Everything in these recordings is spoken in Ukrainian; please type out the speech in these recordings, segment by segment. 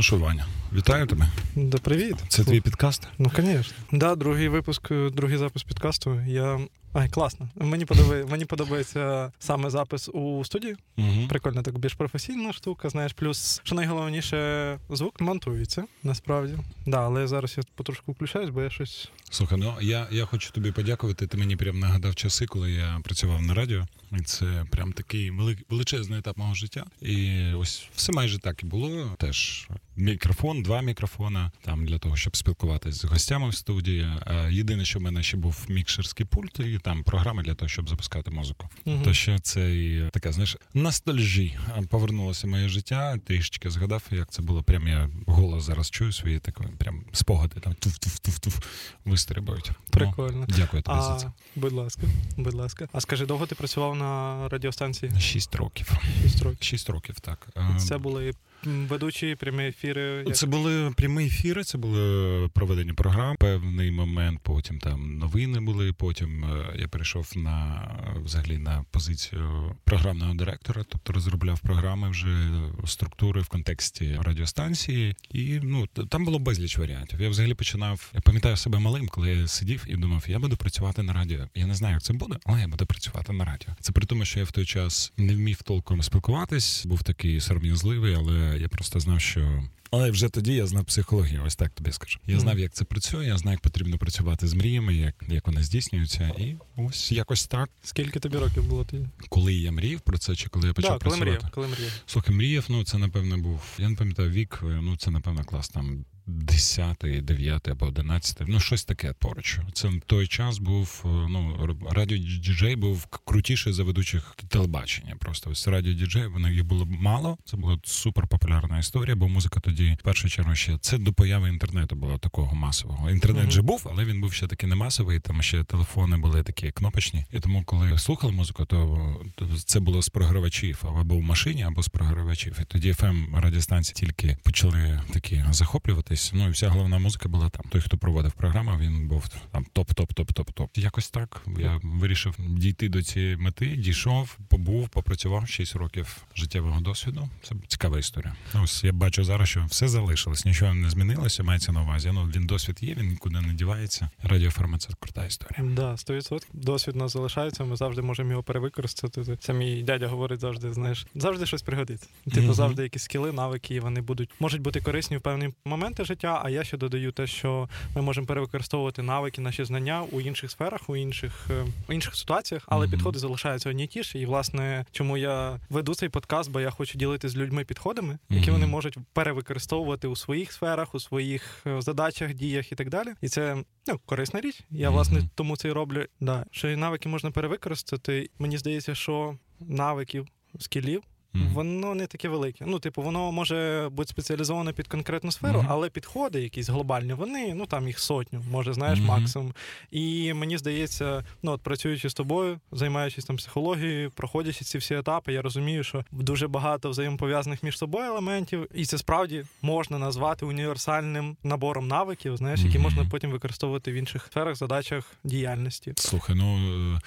Ну що, Ваня, вітаю тебе. Да, привіт. Це твій підкаст? Ну, звісно. Да, другий випуск, другий запис підкасту. Я. Ай, класно. Мені подобається, мені подобається саме запис у студії. Угу. Прикольно, так більш професійна штука, знаєш. Плюс, що найголовніше, звук монтується, насправді. Да, але зараз я потрошку включаюсь, бо я щось. Слухай, ну я я хочу тобі подякувати. Ти мені прям нагадав часи, коли я працював на радіо. І це прям такий величезний етап мого життя. І ось все майже так і було. Теж мікрофон, два мікрофона там для того, щоб спілкуватися з гостями в студії. Єдине, що в мене ще був мікшерський пульт, і там програми для того, щоб запускати музику. uh То ще це і така, знаєш, ностальжі повернулося моє життя. Трішечки згадав, як це було. Прям я голос зараз чую свої такі прям спогади. Там туф-туф-туф-туф вистрибають. Прикольно. Ну, дякую тобі а, за це. Будь ласка, будь ласка. А скажи, довго ти працював на радіостанції? Шість років. Шість років. Шість років, так. Це були ведучі прямі ефіри. Як... Це були прямі ефіри, це були проведення програм. Певний момент, потім там новини були. Потім е, я перейшов на взагалі на позицію програмного директора, тобто розробляв програми вже структури в контексті радіостанції. І ну там було безліч варіантів. Я взагалі починав. Я пам'ятаю себе малим, коли я сидів і думав, я буду працювати на радіо. Я не знаю, як це буде, але я буду працювати на радіо. Це при тому, що я в той час не вмів толком спілкуватись, був такий сором'язливий, але я просто знав, що. Але вже тоді я знав психологію, ось так тобі скажу. Я знав, як це працює, я знав, як потрібно працювати з мріями, як як вони здійснюються, і ось якось так. Скільки тобі років було тоді? Коли я мріяв про це, чи коли я почав да, працювати? Коли мріяв, коли мріяв. Слухай, мріяв, ну це напевно був. Я не пам'ятаю вік, ну це напевно клас там 10, 9 або 11, ну щось таке поруч. Це той час був. Ну радіо діджей був крутіший за ведучих телебачення. Просто ось радіо діджей, вони їх було мало. Це була супер популярна історія, бо музика тоді в першу чергу ще це до появи інтернету було такого масового. Інтернет uh-huh. же був, але він був ще таки не масовий. Там ще телефони були такі кнопочні. І тому, коли слухали музику, то, то це було з програвачів або в машині, або з програвачів. І тоді fm радіостанції тільки почали такі захоплюватись. Ну і вся головна музика була там. Той, хто проводив програму, він був там топ-топ-топ-топ-топ. Якось так. Я вирішив дійти до цієї мети, дійшов, побув, попрацював 6 років життєвого досвіду. Це цікава історія. Ось я бачу зараз, що все залишилось, нічого не змінилося. Мається на увазі. Ну він досвід є, він нікуди не дівається. Радіоформат це крута історія. Да, 100%. Досвід нас залишається. Ми завжди можемо його перевикористати. Це мій дядя говорить завжди. Знаєш, завжди щось пригодиться. Типу, mm-hmm. завжди якісь скіли, навики, вони будуть можуть бути корисні в певні моменти життя. А я ще додаю те, що ми можемо перевикористовувати навики, наші знання у інших сферах, у інших е, у інших ситуаціях, але mm-hmm. підходи залишаються одні ті ж. І власне, чому я веду цей подкаст, бо я хочу ділитися з людьми підходами, які mm-hmm. вони можуть перевикористовувати у своїх сферах, у своїх е, задачах, діях і так далі. І це ну корисна річ. Я власне тому це і роблю. Да, що і навики можна перевикористати. Мені здається, що навиків скілів Mm-hmm. Воно не таке велике. Ну, типу, воно може бути спеціалізоване під конкретну сферу, mm-hmm. але підходи якісь глобальні, вони, ну там їх сотню, може, знаєш, mm-hmm. максимум. І мені здається, ну от працюючи з тобою, займаючись там психологією, проходячи ці всі етапи, я розумію, що дуже багато взаємопов'язаних між собою елементів, і це справді можна назвати універсальним набором навиків, знаєш, які можна потім використовувати в інших сферах, задачах діяльності. Слухай, ну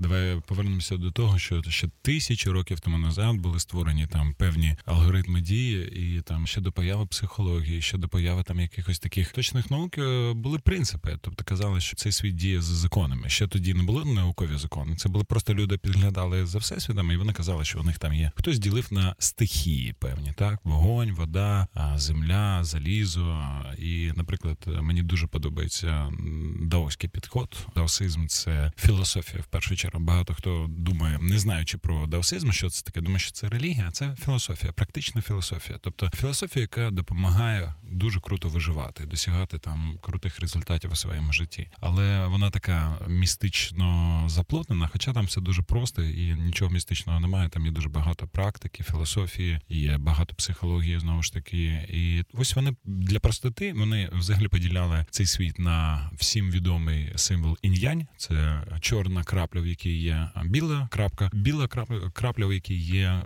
Давай повернемося до того, що ще тисячі років тому назад були створені там певні алгоритми дії, і там ще до появи психології, ще до появи там якихось таких точних наук е, були принципи. Тобто казали, що цей світ діє за законами. Ще тоді не були наукові закони. Це були просто люди підглядали за всесвітом, і вони казали, що у них там є. Хтось ділив на стихії певні, так вогонь, вода, земля, залізо. І, наприклад, мені дуже подобається даоський підход. Даосизм це філософія в першу чергу багато хто думає, не знаючи про даосизм, що це таке, думає, що це релігія, а це філософія, практична філософія. Тобто філософія, яка допомагає дуже круто виживати, досягати там крутих результатів у своєму житті. Але вона така містично заплотнена, хоча там все дуже просто і нічого містичного немає. Там є дуже багато практики, філософії, є багато психології знову ж таки. І ось вони для простоти вони взагалі поділяли цей світ на всім відомий символ інь-янь. Це чорна крапля в якій є біла крапка, біла крапля, в якій є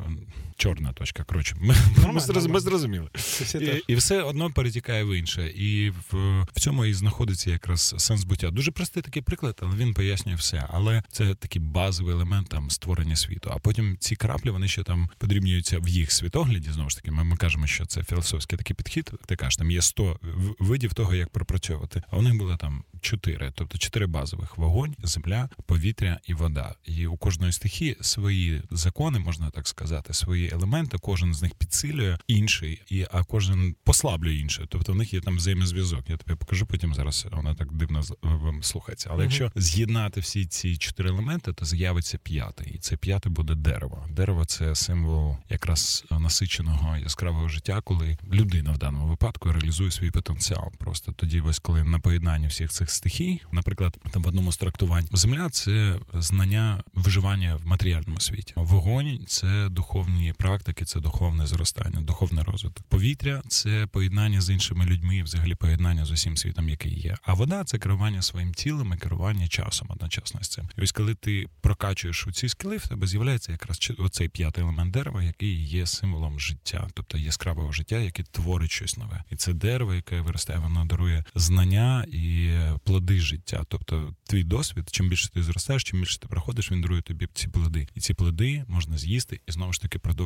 чорна точка. Коротше, ми, ми, зроз, ми зрозуміли. І, і все одно перетікає в інше. І в, в цьому і знаходиться якраз сенс буття. Дуже простий такий приклад, але він пояснює все. Але це такий базовий елемент там створення світу. А потім ці краплі вони ще там подрібнюються в їх світогляді. Знову ж таки, ми, ми кажемо, що це філософський такий підхід. Ти кажеш, там є 100 видів того, як пропрацьовувати. А у них було там чотири, тобто чотири базових: вогонь, земля, повітря і вода. І у кожної стихії свої закони, можна так сказати, свої елементи. Кожен з них підсилює інший, і а кожен послаблює інший. Тобто в них є там взаємозв'язок. Я тобі покажу потім зараз. Вона так дивно слухається. Але uh якщо з'єднати всі ці чотири елементи, то з'явиться п'ятий, і це п'яте буде дерево. Дерево це символ якраз насиченого яскравого життя, коли людина в даному випадку реалізує свій потенціал. Просто тоді, ось коли на поєднанні всіх цих стихій, наприклад, там в одному з трактувань земля це знання виживання в матеріальному світі. Вогонь це духовні практики, це духовне зростання, духовний розвиток. Повітря це поєднання з іншими людьми, взагалі поєднання з усім світом, який є. А вода це керування своїм тілом і керування часом одночасно з цим. І ось коли ти прокачуєш у ці скіли, в тебе з'являється якраз оцей п'ятий елемент дерева, який є символом життя, тобто яскравого життя, яке творить щось нове, і це дерево, яке виростає, воно дарує знання і плоди життя. Тобто, твій досвід, чим більше ти зростаєш, чим більше ти проходиш, він дарує тобі ці плоди, і ці плоди можна з'їсти і знову ж таки продовжувати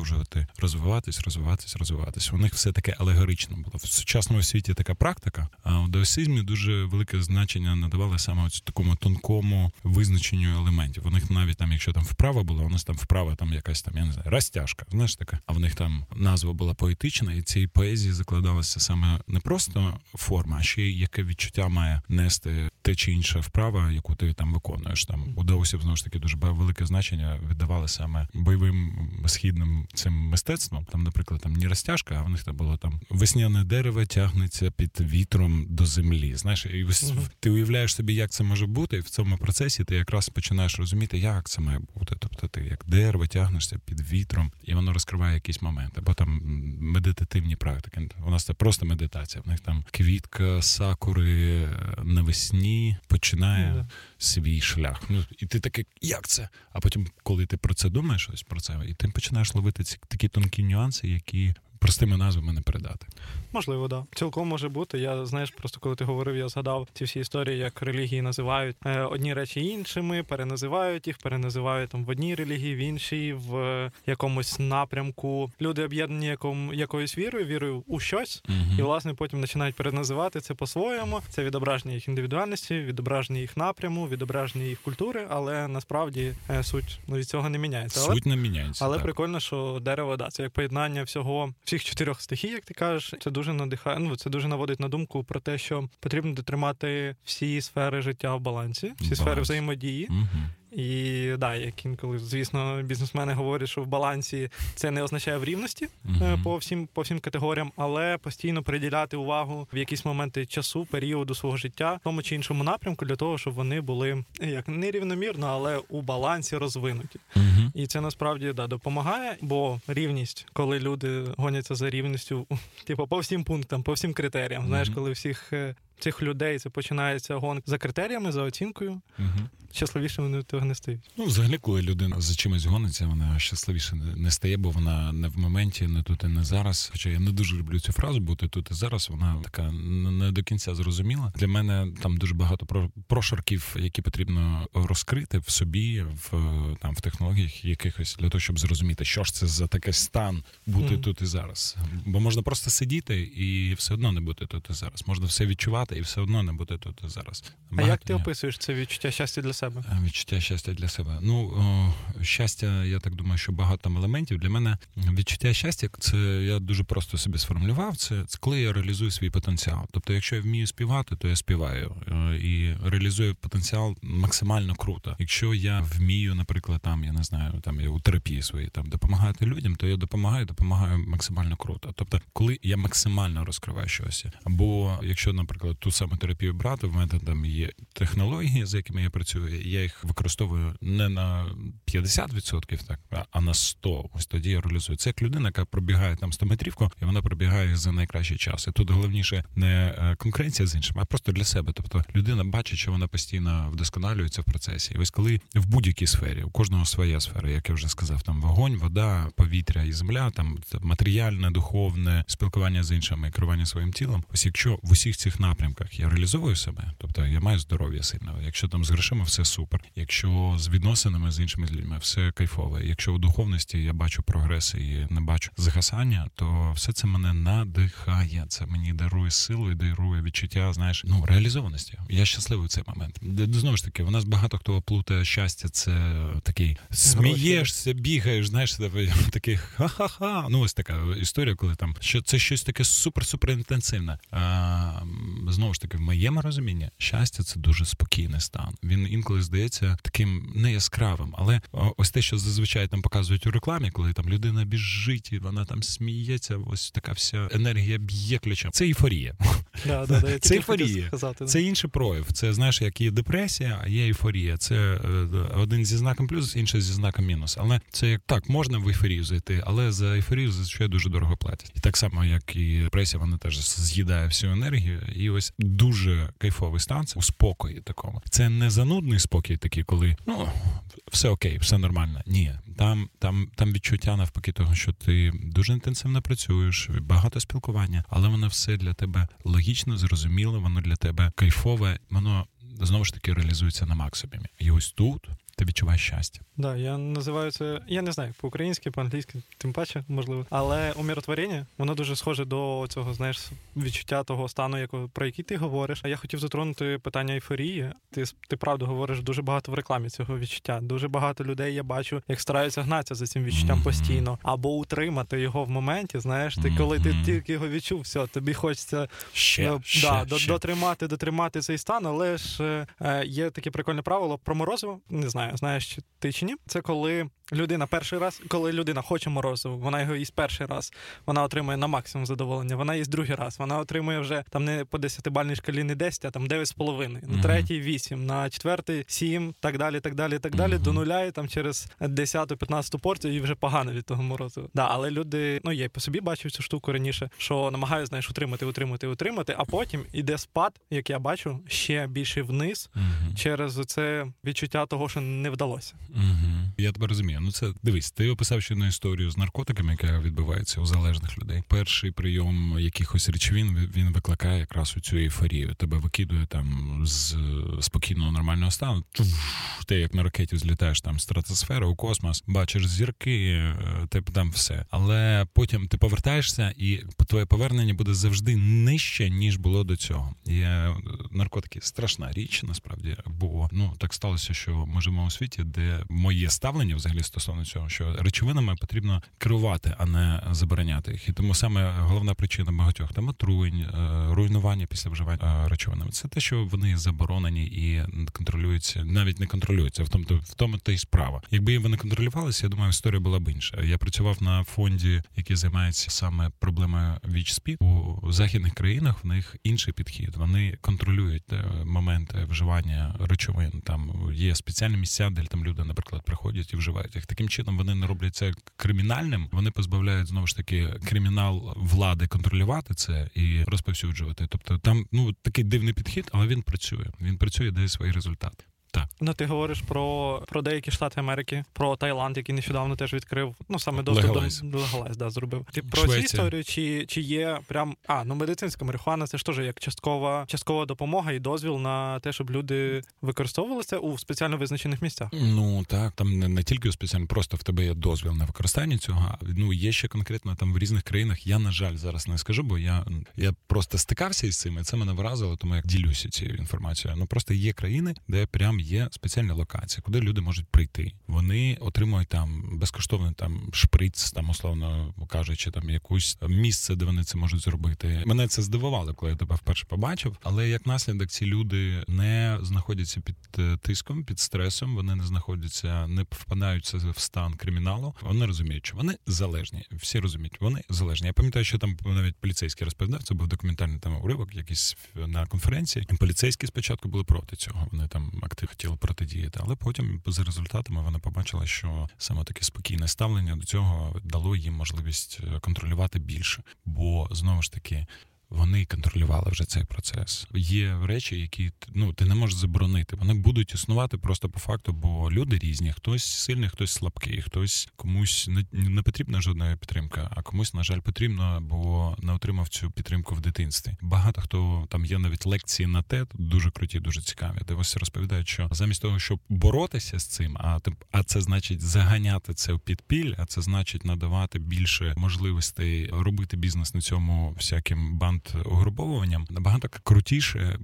розвиватись, розвиватись, розвиватись. У них все таке алегорично було в сучасному світі. Така практика. А у даосизмі дуже велике значення надавали саме ось такому тонкому визначенню елементів. У них навіть там, якщо там вправа була, у нас там вправа, там якась там я не знаю, розтяжка. Знаєш така, а в них там назва була поетична, і цій поезії закладалася саме не просто форма, а ще й яке відчуття має нести те чи інша вправа, яку ти там виконуєш. Там у даосів знову ж таки дуже велике значення віддавали саме бойовим східним цим мистецтвом. Там, наприклад, там не розтяжка, а в них там було там весняне дерево тягнеться під вітром до землі. Знаєш, і ось ти уявляєш собі, як це може бути, і в цьому процесі ти якраз починаєш розуміти, як це має бути. Тобто ти як дерево тягнешся під вітром, і воно розкриває якісь моменти. Або там медитативні практики. У нас це просто медитація. В них там квітка, сакури навесні починає mm свій шлях. Ну і ти такий, як це? А потім, коли ти про це думаєш, ось про це, і ти починаєш ловити такі тонкі нюанси, які простими назвами не передати. Можливо, да. Цілком може бути. Я знаєш, просто коли ти говорив, я згадав ці всі історії, як релігії називають е, одні речі іншими, переназивають їх, переназивають там в одній релігії, в іншій, в якомусь напрямку. Люди об'єднані яком, якоюсь вірою, вірою у щось, uh і власне потім починають переназивати це по-своєму. Це відображення їх індивідуальності, відображення їх напряму, відображення їх культури, але насправді е, суть ну, від цього не міняється. Суть не міняється. Але так. прикольно, що дерево да, це як поєднання всього всіх чотирьох стихій, як ти кажеш, це дуже надихає. Ну це дуже наводить на думку про те, що потрібно дотримати всі сфери життя в балансі, всі Баланс. сфери взаємодії. Угу. І да, як інколи, звісно, бізнесмени говорять, що в балансі це не означає в рівності uh-huh. по всім по всім категоріям, але постійно приділяти увагу в якісь моменти часу, періоду свого життя в тому чи іншому напрямку для того, щоб вони були як нерівномірно, але у балансі розвинуті. Uh-huh. І це насправді да допомагає, бо рівність, коли люди гоняться за рівністю, типу по всім пунктам, по всім критеріям, uh-huh. знаєш, коли всіх е, цих людей це починається гон за критеріями, за оцінкою. Угу. Щасливіше вони того не стають. Ну, взагалі, коли людина за чимось гониться, вона щасливіше не стає, бо вона не в моменті, не тут і не зараз. Хоча я не дуже люблю цю фразу, бути тут і зараз. Вона така не до кінця зрозуміла. Для мене там дуже багато прошарків, які потрібно розкрити в собі, в там в технологіях якихось для того, щоб зрозуміти, що ж це за такий стан бути mm. тут і зараз. Бо можна просто сидіти і все одно не бути тут і зараз. Можна все відчувати працювати і все одно не бути тут зараз. Багато... А як ти описуєш це відчуття щастя для себе? Е, відчуття щастя для себе. Ну о, щастя, я так думаю, що багато там елементів для мене відчуття щастя, це я дуже просто собі сформулював. Це, це коли я реалізую свій потенціал. Тобто, якщо я вмію співати, то я співаю е, і реалізую потенціал максимально круто. Якщо я вмію, наприклад, там я не знаю, там я у терапії своїй там допомагати людям, то я допомагаю, допомагаю максимально круто. Тобто, коли я максимально розкриваю щось, або якщо, наприклад ту саму терапію брати. В мене там є технології, з якими я працюю. Я їх використовую не на 50%, так а на 100%. Ось тоді я реалізую. Це як людина, яка пробігає там 100 метрівку, і вона пробігає за найкращий час. І тут головніше не е, конкуренція з іншим, а просто для себе. Тобто людина бачить, що вона постійно вдосконалюється в процесі. І ось коли в будь-якій сфері у кожного своя сфера, як я вже сказав, там вогонь, вода, повітря і земля, там матеріальне, духовне спілкування з іншими, керування своїм тілом. Ось якщо в усіх цих напрямках я реалізовую себе, тобто я маю здоров'я сильного, якщо там з грошима все супер, якщо з відносинами з іншими людьми все кайфове, якщо у духовності я бачу прогрес і не бачу згасання, то все це мене надихає. Це мені дарує силу і дарує відчуття, знаєш, ну реалізованості. Я щасливий в цей момент. Знову ж таки, у нас багато хто плутає щастя. Це такий смієшся, бігаєш, знаєш, такий ха-ха-ха. Ну ось така історія, коли там що це щось таке супер-супер інтенсивне. А, Знову ж таки, в моєму розумінні щастя це дуже спокійний стан. Він інколи здається таким не яскравим, але ось те, що зазвичай там показують у рекламі, коли там людина біжить, і вона там сміється. Ось така вся енергія б'є ключем. Це ейфорія. Да, да, да, це ейфорія. Це інший прояв. Це знаєш, як є депресія, а є ейфорія. Це е, один зі знаком плюс, інший зі знаком мінус. Але це як так можна в ейфорію зайти, але за ейфорію зазвичай дуже дорого платять. І так само, як і депресія, вона теж з'їдає всю енергію. І ось дуже кайфовий стан це у спокої такому. Це не занудний спокій, такий, коли ну все окей, все нормально. Ні, там там, там відчуття навпаки того, що ти дуже інтенсивно працюєш, багато спілкування, але воно все для тебе логічно, зрозуміло, воно для тебе кайфове, воно знову ж таки реалізується на максимумі. І ось тут ти відчуваєш щастя. Да, я називаю це, я не знаю, по-українськи, по-англійськи, тим паче, можливо. Але умиротворення, воно дуже схоже до цього, знаєш, відчуття того стану, якого, про який ти говориш. А я хотів затронути питання ейфорії. Ти ти правду говориш дуже багато в рекламі цього відчуття. Дуже багато людей я бачу, як стараються гнатися за цим відчуттям mm-hmm. постійно, або утримати його в моменті. Знаєш, ти коли ти тільки його відчув, все, тобі хочеться ще, е, ще, да, ще. дотримати, дотримати цей стан, але ж е, є таке прикольне правило про морозиво. Не знаю, знаєш ти чи ні? Це коли людина перший раз, коли людина хоче морозиво, вона його їсть перший раз, вона отримує на максимум задоволення. Вона їсть другий раз. Вона отримує вже там не по 10-бальній шкалі не 10, а там 9,5, на третій 8, на четвертий 7, так далі, так далі, так далі. До нуля і там через 10-15 порцію і вже погано від того морозива. Да, але люди, ну я й по собі бачив цю штуку раніше, що намагаються знаєш, утримати, утримати, утримати, а потім іде спад, як я бачу, ще більше вниз через це відчуття того, що не вдалося. Я тебе розумію. Ну це дивись, ти описав ще одну історію з наркотиками, яка відбувається у залежних людей. Перший прийом якихось речовин він викликає якраз у цю ейфорію. Тебе викидує там з спокійного нормального стану. Ти як на ракеті злітаєш там стратосфера у космос, бачиш зірки, е, ти там все. Але потім ти повертаєшся, і твоє повернення буде завжди нижче ніж було до цього. І е, наркотики страшна річ, насправді, бо ну так сталося, що ми живемо у світі, де моє ставлення взагалі стосовно цього, що речовинами потрібно керувати, а не забороняти їх. І тому саме головна причина багатьох там отруєнь, е, руйнування після вживання е, речовинами. Це те, що вони заборонені і контролюються, навіть не контролюються. В тому в тому та й справа. Якби вони контролювалися, я думаю, історія була б інша. Я працював на фонді, який займається саме проблемою ВІЧ-СПІД. у західних країнах. В них інший підхід. Вони контролюють е, моменти вживання речовин. Там є спеціальні місця, де там люди, наприклад, приходять і вживають їх. Таким чином вони не роблять це кримінальним. Вони позбавляють знову ж таки кримінал влади контролювати це і розповсюджувати. Тобто, там ну такий дивний підхід, але він працює. Він працює, дає свої результати. Так. Ну, ти говориш про про деякі штати Америки, про Таїланд, який нещодавно теж відкрив. Ну саме доступ до Легалайз, да, зробив. Ти про цю історію, чи чи є прям а ну медицинська марихуана, це ж теж як часткова часткова допомога і дозвіл на те, щоб люди використовували це у спеціально визначених місцях. Ну так, там не, не тільки у спеціально, просто в тебе є дозвіл на використання цього. Ну є ще конкретно там в різних країнах. Я на жаль зараз не скажу, бо я я просто стикався із цим, і це мене вразило, тому як ділюся цією інформацією. Ну просто є країни, де прям є спеціальна локація, куди люди можуть прийти. Вони отримують там безкоштовний там шприц, там условно кажучи, там якусь місце, де вони це можуть зробити. Мене це здивувало, коли я тебе вперше побачив. Але як наслідок, ці люди не знаходяться під е, тиском, під стресом. Вони не знаходяться, не впадаються в стан криміналу. Вони розуміють, що вони залежні. Всі розуміють, вони залежні. Я пам'ятаю, що там навіть поліцейський розповідав. Це був документальний там уривок, якийсь на конференції. Поліцейські спочатку були проти цього. Вони там активно хотіли протидіяти, але потім за результатами вона побачила, що саме таке спокійне ставлення до цього дало їм можливість е, контролювати більше, бо знову ж таки вони контролювали вже цей процес. Є речі, які ну ти не можеш заборонити. Вони будуть існувати просто по факту, бо люди різні. Хтось сильний, хтось слабкий, хтось комусь не, не потрібна жодна підтримка, а комусь, на жаль, потрібно, бо не отримав цю підтримку в дитинстві. Багато хто там є навіть лекції на те, дуже круті, дуже цікаві. Де ось розповідають, що замість того, щоб боротися з цим, а а це значить заганяти це в підпіль, а це значить надавати більше можливостей робити бізнес на цьому всяким банд над угруповуванням набагато крутіше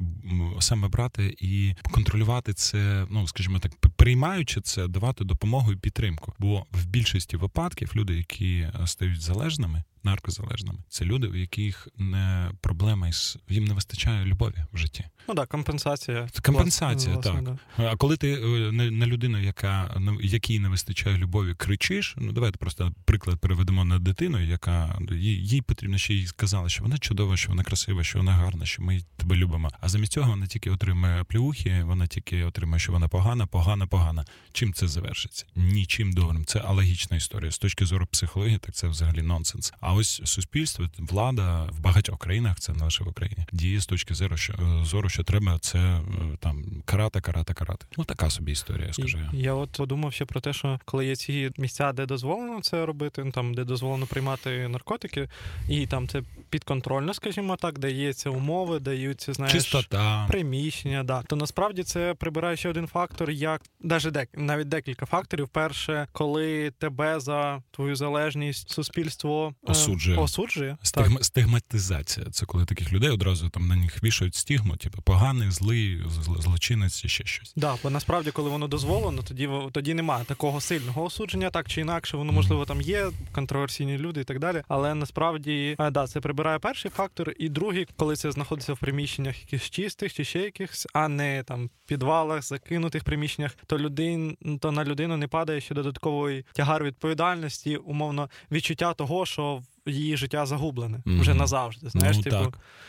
саме брати і контролювати це, ну скажімо так, приймаючи це, давати допомогу і підтримку. Бо в більшості випадків люди, які е, стають залежними, наркозалежними. Це люди, у яких не проблема із їм не вистачає любові в житті. Ну так, компенсація. Компенсація, власне, так. Власне, да. А коли ти е, на людину, яка якій не вистачає любові, кричиш. Ну давайте просто приклад переведемо на дитину, яка їй, потрібно ще їй сказали, що вона чудова, що вона красива, що вона гарна, що ми тебе любимо. А замість цього вона тільки отримує плюхи, вона тільки отримує, що вона погана, погана, погана. Чим це завершиться? Нічим добрим. Це алогічна історія. З точки зору психології, так це взагалі нонсенс. А ось суспільство, влада в багатьох країнах, це не лише в Україні, діє з точки зору, що е, зору, що треба це е, там карати, карати, карати. Ну така собі історія. Скажу я. Я от подумав ще про те, що коли є ці місця, де дозволено це робити, ну, там де дозволено приймати наркотики, і там це підконтрольно, скажімо так, ці умови, даються знаєш, чистота приміщення. Да, то насправді це прибирає ще один фактор, як навіть дек, навіть декілька факторів. Перше, коли тебе за твою залежність суспільство е, осуджує. осуджує. Стигма, стигматизація. Це коли таких людей одразу там на них вішають стігму, типу поганий, злий, злочинець і ще щось. Да, бо насправді, коли воно дозволено, тоді тоді немає такого сильного осудження, так чи інакше, воно можливо там є контроверсійні люди і так далі. Але насправді да, це прибирає перший фактор, і другий, коли це знаходиться в приміщеннях якихось чистих чи ще якихось, а не там підвалах, закинутих приміщеннях, то людин то на людину не падає ще додатковий тягар відповідальності, умовно відчуття того, що її життя загублене mm-hmm. вже назавжди. Знаєш, ну, типу,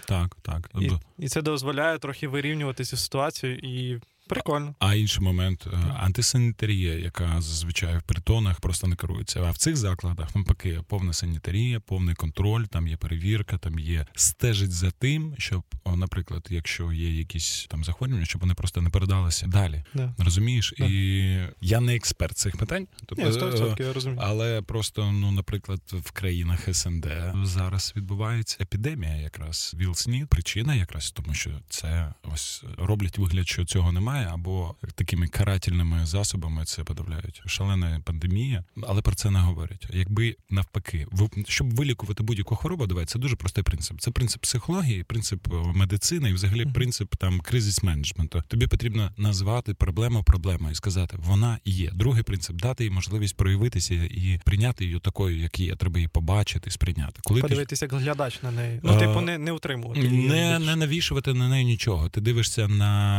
так, так, так. І, і це дозволяє трохи вирівнювати цю ситуацію і Прикольно. А інший момент е, антисанітарія, яка зазвичай в притонах просто не керується. А в цих закладах навпаки повна санітарія, повний контроль, там є перевірка, там є стежить за тим, щоб, наприклад, якщо є якісь там захворювання, щоб вони просто не передалися далі. Да. Розумієш? Да. І я не експерт цих питань, тобто Ні, 100% я розумію. але просто ну, наприклад, в країнах СНД зараз відбувається епідемія, якраз ВІЛ-СНІД. Причина якраз тому, що це ось роблять вигляд, що цього немає немає, або такими карательними засобами це подавляють. Шалена пандемія, але про це не говорять. Якби навпаки, щоб вилікувати будь-яку хворобу, давай це дуже простий принцип. Це принцип психології, принцип е, медицини і взагалі принцип там кризис менеджменту. Тобі потрібно назвати проблему проблемою і сказати, вона є. Другий принцип дати їй можливість проявитися і прийняти її такою, як є. Треба її побачити, сприйняти. Коли подивитися, ти... як глядач на неї. Ну, типу, не не утримувати. Не не навішувати на неї нічого. Ти дивишся на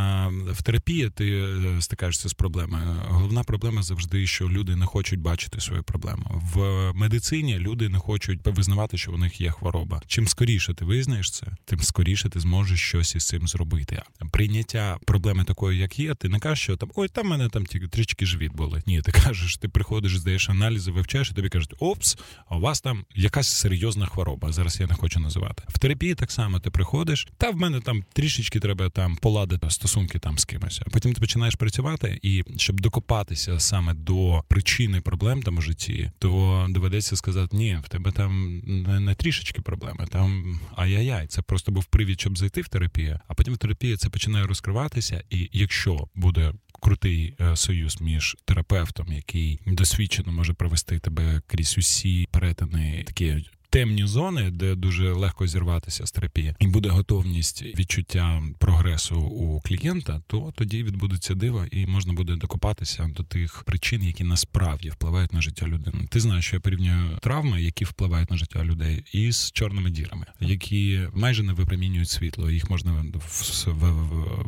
в терапії терапія, ти е, стикаєшся з проблемою. Головна проблема завжди, що люди не хочуть бачити свою проблему. В медицині люди не хочуть визнавати, що у них є хвороба. Чим скоріше ти визнаєш це, тим скоріше ти зможеш щось із цим зробити. Прийняття проблеми такої, як є, ти не кажеш, що там ой, там мене там тільки трішки живіт були. Ні, ти кажеш, ти приходиш, здаєш аналізи, вивчаєш, і тобі кажуть, опс, а у вас там якась серйозна хвороба. Зараз я не хочу називати. В терапії так само ти приходиш, та в мене там трішечки треба там поладити стосунки там з кимось займаєшся. Потім ти починаєш працювати, і щоб докопатися саме до причини проблем там у житті, то доведеться сказати: ні, в тебе там не, не трішечки проблеми, там ай-яй-яй. Це просто був привід, щоб зайти в терапію. А потім в терапії це починає розкриватися. І якщо буде крутий е, союз між терапевтом, який досвідчено може провести тебе крізь усі перетини, такі темні зони, де дуже легко зірватися з терапії, і буде готовність відчуття прогресу у клієнта, то тоді відбудеться диво, і можна буде докопатися до тих причин, які насправді впливають на життя людини. Ти знаєш, що я порівнюю травми, які впливають на життя людей, із чорними дірами, які майже не випромінюють світло. Їх можна в, в,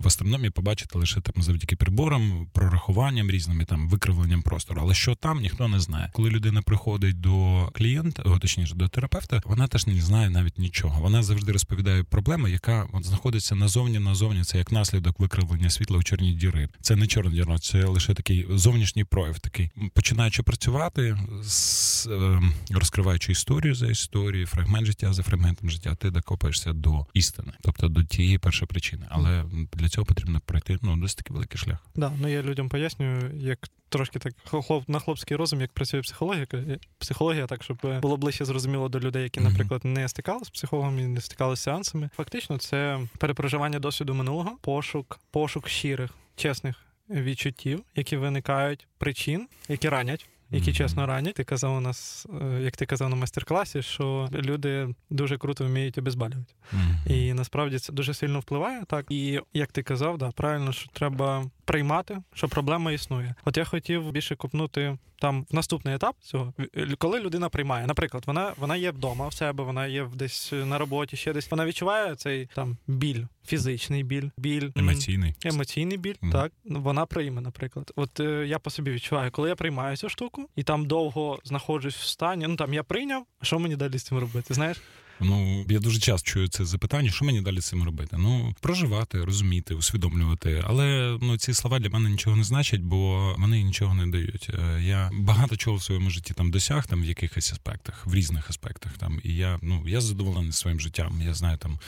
в, астрономії побачити лише там завдяки приборам, прорахуванням різними там викривленням простору. Але що там ніхто не знає. Коли людина приходить до клієнта, о, точніше до терапевта, вона теж не знає навіть нічого. Вона завжди розповідає проблему, яка от знаходиться назовні, назовні. Це як наслідок викривлення світла у чорній діри. Це не чорна діра, це лише такий зовнішній прояв. Такий починаючи працювати, з, е, розкриваючи історію за історією, фрагмент життя за фрагментом життя, ти докопаєшся до істини, тобто до тієї першої причини. Але для цього потрібно пройти ну досить такий великий шлях. Да, ну я людям пояснюю, як трошки так хлоп на хлопський розум, як працює психологія. Психологія, так щоб було ближче зрозуміло до людей, які, наприклад, не стикалися з психологом і не стикалися з сеансами. Фактично, це перепроживання досвіду минулого, пошук, пошук щирих, чесних відчуттів, які виникають причин, які ранять які чесно ранять. Ти казав у нас, е, як ти казав на майстер-класі, що люди дуже круто вміють обезбалювати. Mm-hmm. І насправді це дуже сильно впливає. Так і як ти казав, да, правильно, що треба приймати, що проблема існує. От я хотів більше копнути там в наступний етап цього, коли людина приймає. Наприклад, вона вона є вдома в себе, вона є десь на роботі, ще десь. Вона відчуває цей там біль, фізичний біль, біль емоційний емоційний біль. Mm. Так вона прийме, наприклад. От е, я по собі відчуваю, коли я приймаю цю штуку і там довго знаходжусь в стані. Ну там я прийняв, що мені далі з цим робити? Знаєш? Ну я дуже часто чую це запитання, що мені далі з цим робити? Ну проживати, розуміти, усвідомлювати. Але ну ці слова для мене нічого не значать, бо вони нічого не дають. Е, я багато чого в своєму житті там досяг там в якихось аспектах, в різних аспектах. Там і я ну я задоволений своїм життям. Я знаю там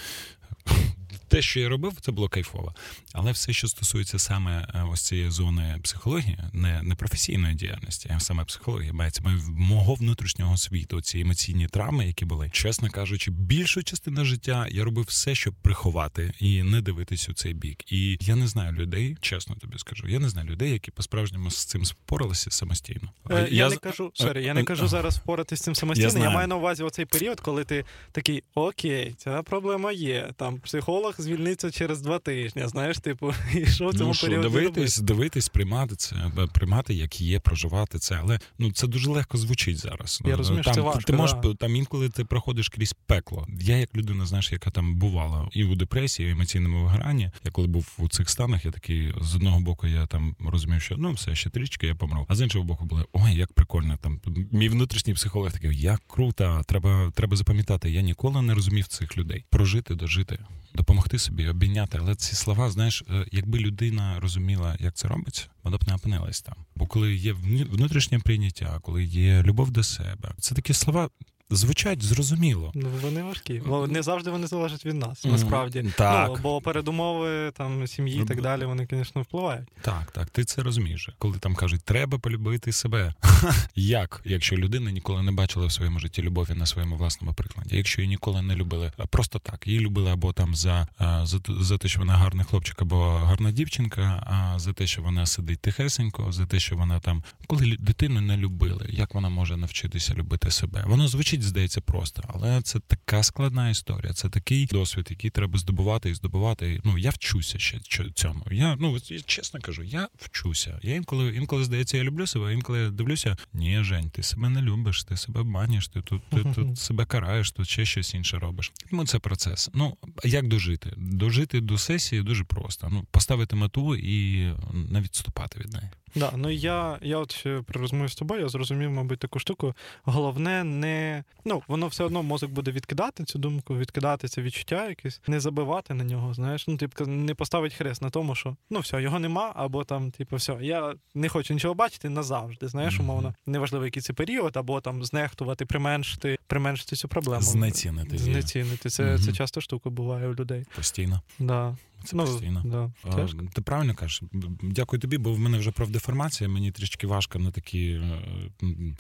те, що я робив, це було кайфово. Але все, що стосується саме е, ось цієї зони психології, не не професійної діяльності, а саме психології, мається мого внутрішнього світу, ці емоційні травми, які були, чесно кажучи, більшу частину життя я робив все, щоб приховати і не дивитись у цей бік. І я не знаю людей, чесно тобі скажу. Я не знаю людей, які по справжньому з цим впоралися самостійно. Е, я, я не кажу, sorry, я не кажу зараз впоратись з цим самостійно. Я, я маю на увазі оцей період, коли ти такий окей, ця проблема є. Там психолог звільниться через два тижні. Знаєш, типу, і що в цьому ну, що, періоді дивитись, робити? дивитись, приймати це, приймати, як є, проживати це. Але ну це дуже легко звучить зараз. Я розумію, там, це важко, ти можеш да. там інколи ти проходиш крізь пекло. Я як людина, знаєш, яка там бувала і у депресії, і в емоційному вигранні. Я коли був у цих станах, я такий з одного боку, я там розумів, що ну все ще трічки, я помру. А з іншого боку, було ой, як прикольно. Там мій внутрішній психолог такий, як круто, треба, треба запам'ятати. Я ніколи не розумів цих людей. Прожити, дожити допомогти собі, обійняти. Але ці слова, знаєш, е, якби людина розуміла, як це робиться, вона б не опинилась там. Бо коли є внутрішнє прийняття, коли є любов до себе, це такі слова звучать зрозуміло. Ну вони важкі, бо не завжди вони залежать від нас. Насправді так. Ну, бо передумови там сім'ї і так далі, вони, звісно, впливають. Так, так, ти це розумієш. Коли там кажуть, треба полюбити себе. Як, якщо людина ніколи не бачила в своєму житті любові на своєму власному прикладі, якщо її ніколи не любили, просто так, її любили або там за за, за те, що вона гарний хлопчик, або гарна дівчинка, а за те, що вона сидить тихесенько, за те, що вона там, коли дитину не любили, як вона може навчитися любити себе? Воно звучить звучить, здається, просто, але це така складна історія. Це такий досвід, який треба здобувати і здобувати. Ну я вчуся ще цьому. Я ну чесно кажу, я вчуся. Я інколи інколи здається, я люблю себе. Інколи я дивлюся, ні, Жень, ти себе не любиш, ти себе баніш, ти тут ти, тут себе караєш, тут ще щось інше робиш. Тому це процес. Ну як дожити? Дожити до сесії дуже просто. Ну поставити мету і не відступати від неї. Да, ну я я от при розмові з тобою я зрозумів, мабуть, таку штуку. Головне, не ну воно все одно мозок буде відкидати цю думку, відкидати це відчуття, якесь, не забивати на нього. Знаєш, ну типу, не поставить хрест на тому, що ну все, його нема, або там, типу, все, я не хочу нічого бачити назавжди. Знаєш, умовно, неважливо, який це період, або там знехтувати, применшити, применшити цю проблему. Знецінити. Знецінити. Це, mm це часто штука буває у людей. Постійно. Да. Це ну, постійно. Да, а, ти правильно кажеш. Дякую тобі, бо в мене вже профдеформація. Мені трішки важко на такі е,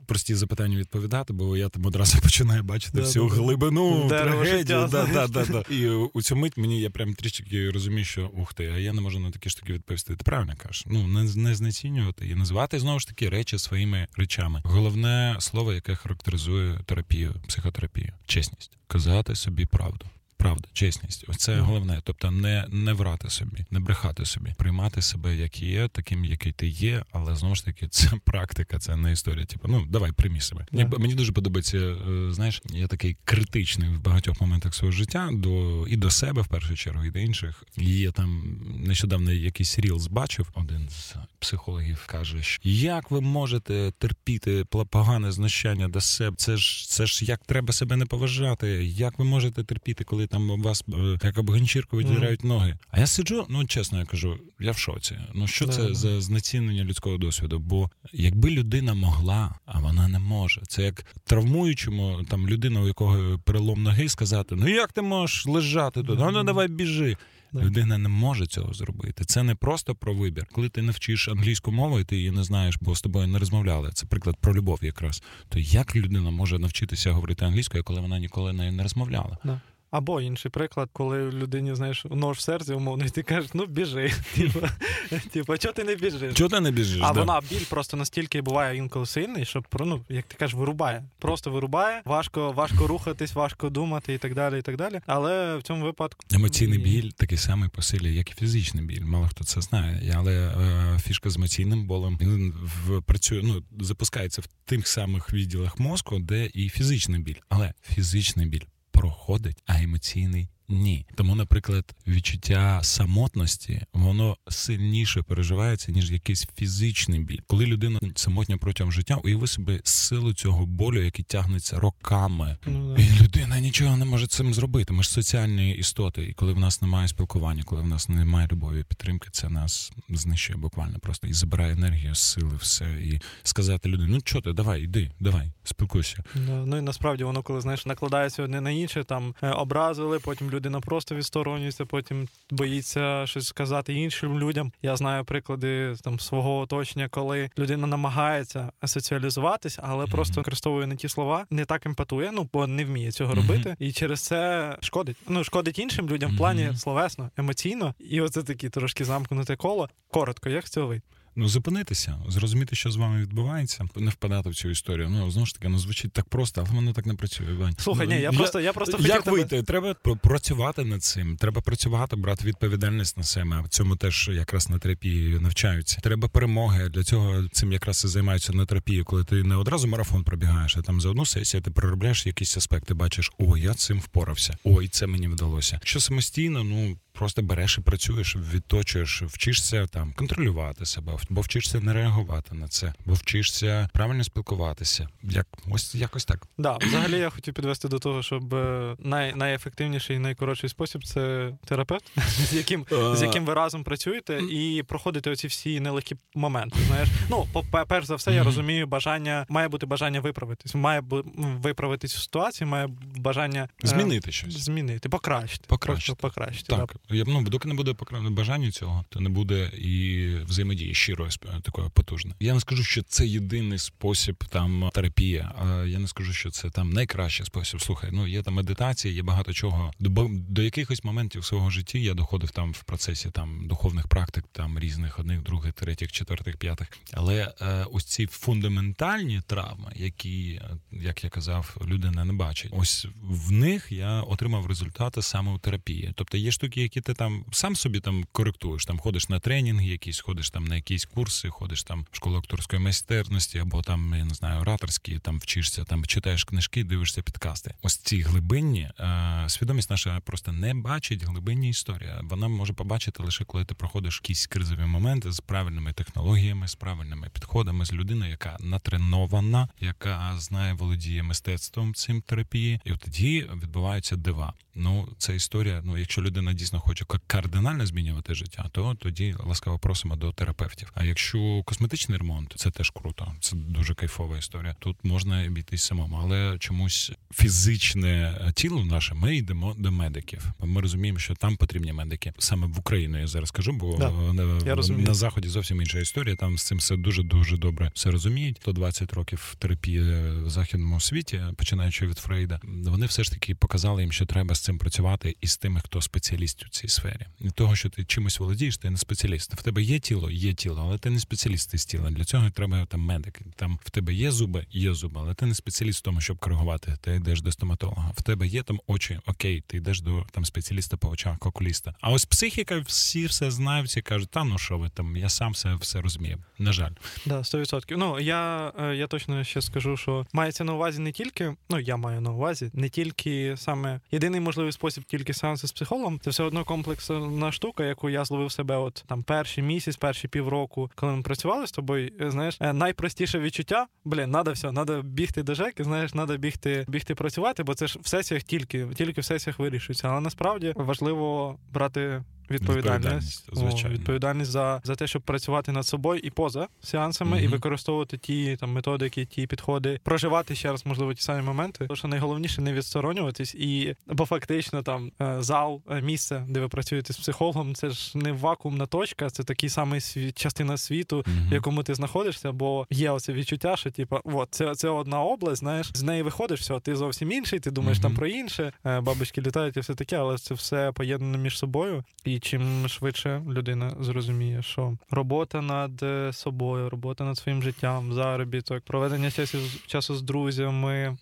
прості запитання відповідати, бо я там одразу починаю бачити да, всю да, глибину трагедію. Да, да, да, І у цю мить мені я прям трішки розумію, що ух ти, а я не можу на такі штуки відповісти. Ти правильно кажеш. Ну не, не знецінювати і називати знову ж таки речі своїми речами. Головне слово, яке характеризує терапію, психотерапію чесність, казати собі правду. Правда, чесність, це головне. Тобто, не не врати собі, не брехати собі, приймати себе, як є, таким, який ти є, але знову ж таки, це практика, це не історія. Типу, ну давай приймі себе. Yeah. Мені дуже подобається. Е, знаєш, я такий критичний в багатьох моментах свого життя до і до себе в першу чергу, і до інших. І я там нещодавно якийсь рілз бачив. Один з психологів каже, що як ви можете терпіти погане знущання до себе? Це ж це ж як треба себе не поважати. Як ви можете терпіти, коли там вас е, як об гончірку виділяють mm-hmm. ноги? А я сиджу, ну чесно, я кажу, я в шоці. Ну що yeah. це за знецінення людського досвіду? Бо якби людина могла, а вона не може, це як травмуючому там людина, у якого перелом ноги, сказати: Ну як ти можеш лежати тут? Mm-hmm. Ну давай біжи. Да. Людина не може цього зробити. Це не просто про вибір. Коли ти не вчиш англійську мову, і ти її не знаєш, бо з тобою не розмовляли. Це приклад про любов, якраз. То як людина може навчитися говорити англійською, коли вона ніколи нею не розмовляла? Да. Або інший приклад, коли людині знаєш нож в серці, умовно, і ти кажеш, ну біжи. Типу, чого ти не біжиш? Чого ти не біжиш? А вона біль просто настільки буває інколи сильний, що ну, як ти кажеш, вирубає. Просто вирубає, важко важко рухатись, важко думати і так далі. і так далі. Але в цьому випадку емоційний біль такий самий по силі, як і фізичний біль. Мало хто це знає. Але е, фішка з емоційним болем він в працює, ну запускається в тих самих відділах мозку, де і фізичний біль. Але фізичний біль проходить, а емоційний ні. Тому, наприклад, відчуття самотності воно сильніше переживається, ніж якийсь фізичний біль. Коли людина самотня протягом життя, уяви собі силу цього болю, який тягнеться роками, ну, і людина нічого не може цим зробити. Ми ж соціальні істоти, і коли в нас немає спілкування, коли в нас немає любові, підтримки, це нас знищує буквально просто і забирає енергію, сили, все і сказати людині, ну чого ти, давай, йди, давай, спілкуйся. Ну і насправді воно, коли знаєш, накладається одне на інше, там е, образили, потім люди людина просто відсторонюється, потім боїться щось сказати іншим людям. Я знаю приклади там свого оточення, коли людина намагається соціалізуватися, але mm-hmm. просто використовує не ті слова, не так емпатує, ну бо не вміє цього mm-hmm. робити, і через це шкодить. Ну шкодить іншим людям в плані словесно, емоційно, і оце такі трошки замкнуте коло. Коротко, як з цього вийти? Ну, зупинитися, зрозуміти, що з вами відбувається, не впадати в цю історію. Ну знову ж таки, ну звучить так просто, але воно так не працює. Вань. Слухай, ні, я, я просто я просто як хотів вийти. Треба працювати над цим. Треба працювати, брати відповідальність на себе. В цьому теж якраз на терапії навчаються. Треба перемоги. Для цього цим якраз і займаються на терапії, коли ти не одразу марафон пробігаєш, а там за одну сесію ти проробляєш якісь аспекти. Бачиш, о, я цим впорався. Ой, це мені вдалося. Що самостійно, ну просто береш і працюєш, відточуєш, вчишся там контролювати себе, бо вчишся не реагувати на це, бо вчишся правильно спілкуватися. Як ось якось так. Да, взагалі я хотів підвести до того, щоб е, най, найефективніший і найкоротший спосіб це терапевт, з яким з яким ви разом працюєте, і проходите оці всі нелегкі моменти. Знаєш, ну перш за все, я розумію, бажання має бути бажання виправитись. Має виправитись в ситуації, має бажання е, змінити щось, змінити, покращити, покращити. покращити. Так, я ну, доки не буде бажання цього, то не буде і взаємодії щирої такої потужної. Я не скажу, що це єдиний спосіб там терапія. А я не скажу, що це там найкращий спосіб. Слухай, ну є там медитація, є багато чого. До до якихось моментів свого житті я доходив там в процесі там духовних практик, там різних одних, других, третіх, четвертих, п'ятих. Але е, ось ці фундаментальні травми, які, як я казав, людина не бачить. Ось в них я отримав результати саме у терапії. Тобто є штуки, які ти там сам собі там коректуєш, там ходиш на тренінги, якісь ходиш там на якісь курси, ходиш там в школу акторської майстерності, або там я не знаю, ораторські, там вчишся, там читаєш книжки, дивишся підкасти. Ось ці глибинні е, свідомість наша просто не бачить глибинні історії. Вона може побачити лише коли ти проходиш якісь кризові моменти з правильними технологіями, з правильними підходами, з людиною, яка натренована, яка знає, володіє мистецтвом цим терапії, і тоді відбуваються дива. Ну це історія. Ну, якщо людина дійсно хоче хочу кардинально змінювати життя, то тоді ласкаво просимо до терапевтів. А якщо косметичний ремонт, це теж круто. Це дуже кайфова історія. Тут можна обійтись самому, але чомусь фізичне тіло наше. Ми йдемо до медиків. Ми розуміємо, що там потрібні медики саме в Україну. Я зараз кажу, бо да, на, я на заході зовсім інша історія. Там з цим все дуже дуже добре все розуміють. 120 років терапії в західному світі, починаючи від Фрейда, вони все ж таки показали їм, що треба з цим працювати і з тими, хто спеціаліст у цій сфері. І того, що ти чимось володієш, ти не спеціаліст. В тебе є тіло, є тіло, але ти не спеціаліст із тіла. Для цього треба там медик. Там в тебе є зуби, є зуби, але ти не спеціаліст в тому, щоб коригувати. Ти йдеш до стоматолога. В тебе є там очі, окей, ти йдеш до там спеціаліста по очах, окуліста. А ось психіка, всі все знають, всі кажуть, та ну що ви там, я сам все все розумію. На жаль, да, 100%. Ну я е, я точно ще скажу, що мається на увазі не тільки, ну я маю на увазі, не тільки саме єдиний можливий спосіб, тільки сеанси з психологом. Це все одно комплексна штука, яку я зловив себе, от там перший місяць, перші півроку, коли ми працювали з тобою. Знаєш, е, найпростіше відчуття, блін, надо все, треба бігти до ЖЕКи, знаєш, треба бігти, бігти працювати, бо це ж в сесіях тільки, тільки в сесіях вирішується. Але насправді важливо брати відповідальність відповідальність, О, відповідальність за за те, щоб працювати над собою і поза сеансами, mm-hmm. і використовувати ті там методики, ті підходи, проживати ще раз, можливо, ті самі моменти. Тому що найголовніше не відсторонюватись, і бо фактично там е, зал, е, місце, де ви працюєте з психологом, це ж не вакуумна точка, це такий самий світ, частина світу, mm-hmm. в якому ти знаходишся, бо є оце відчуття, що типу, от це це одна область, знаєш, з неї виходиш, все, ти зовсім інший, ти думаєш mm-hmm. там про інше, е, бабочки літають і все таке, але це все поєднано між собою. І чим швидше людина зрозуміє, що робота над е, собою, робота над своїм життям, заробіток, проведення часу, часу з друзями.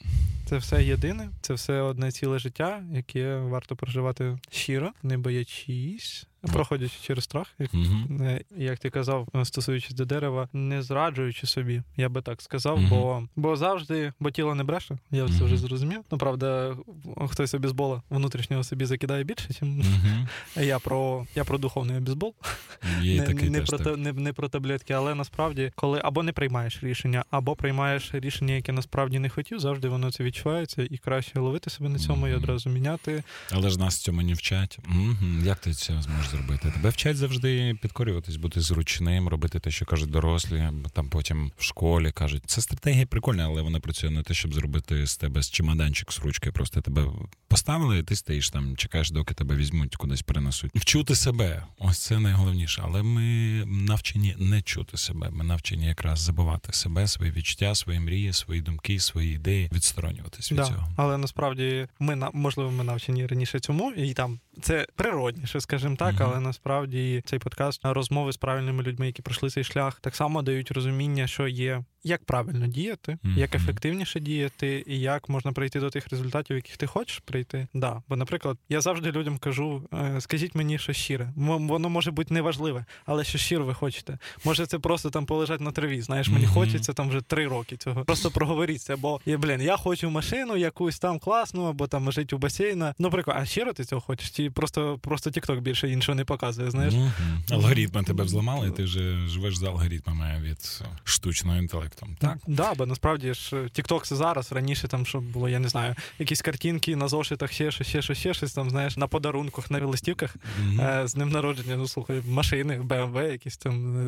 Це все єдине, це все одне ціле життя, яке варто проживати щиро, не боячись, проходячи через страх, як, mm-hmm. як ти казав, стосуючись до дерева, не зраджуючи собі, я би так сказав, mm-hmm. бо бо завжди, бо тіло не бреше, я це вже зрозумів. Ну правда, хтось обізбола внутрішнього собі закидає більше, ніж я про я про духовний обізбол, не, такий не, теж, про так. не, не про таблетки, але насправді, коли або не приймаєш рішення, або приймаєш рішення, яке насправді не хотів, завжди воно це відчувається, і краще ловити себе на цьому і одразу міняти. Але ж нас цьому не вчать. Як ти це зможеш? Зробити. Тебе вчать завжди підкорюватись, бути зручним, робити те, що кажуть дорослі. Там потім в школі кажуть, це стратегія прикольна, але вона працює не те, щоб зробити з тебе з чемоданчик з ручки. Просто тебе поставили, і ти стоїш там, чекаєш, доки тебе візьмуть, кудись перенесуть. Вчути себе, ось це найголовніше. Але ми навчені не чути себе. Ми навчені якраз забувати себе, свої відчуття, свої мрії, свої думки, свої ідеї, відсторонюватись від да, цього. Але насправді ми можливо ми навчені раніше цьому, і там це природніше, скажімо так. Mm-hmm але насправді цей подкаст розмови з правильними людьми, які пройшли цей шлях, так само дають розуміння, що є як правильно діяти, mm-hmm. як ефективніше діяти, і як можна прийти до тих результатів, яких ти хочеш прийти. Да. Бо, наприклад, я завжди людям кажу: «Е, скажіть мені, що щире. Воно може бути неважливе, але що щиро ви хочете. Може, це просто там полежать на траві. Знаєш, мені mm-hmm. хочеться там вже три роки цього. Просто проговоріться, бо я, блін, я хочу машину якусь там класну, або там жити у басейна. Ну, прикольно, а щиро ти цього хочеш? Чи просто просто TikTok більше іншого не показує. Знаєш, mm-hmm. алгоритми тебе взламали, і ти вже живеш за алгоритмами від штучного інтелекту інтелектом. Так, да, бо насправді ж TikTok це зараз раніше там, що було, я не знаю, якісь картинки на зошитах, ще щось, ще щось, ще щось там, знаєш, на подарунках, на листівках mm-hmm. з ним народження, ну слухай, машини, BMW, якісь там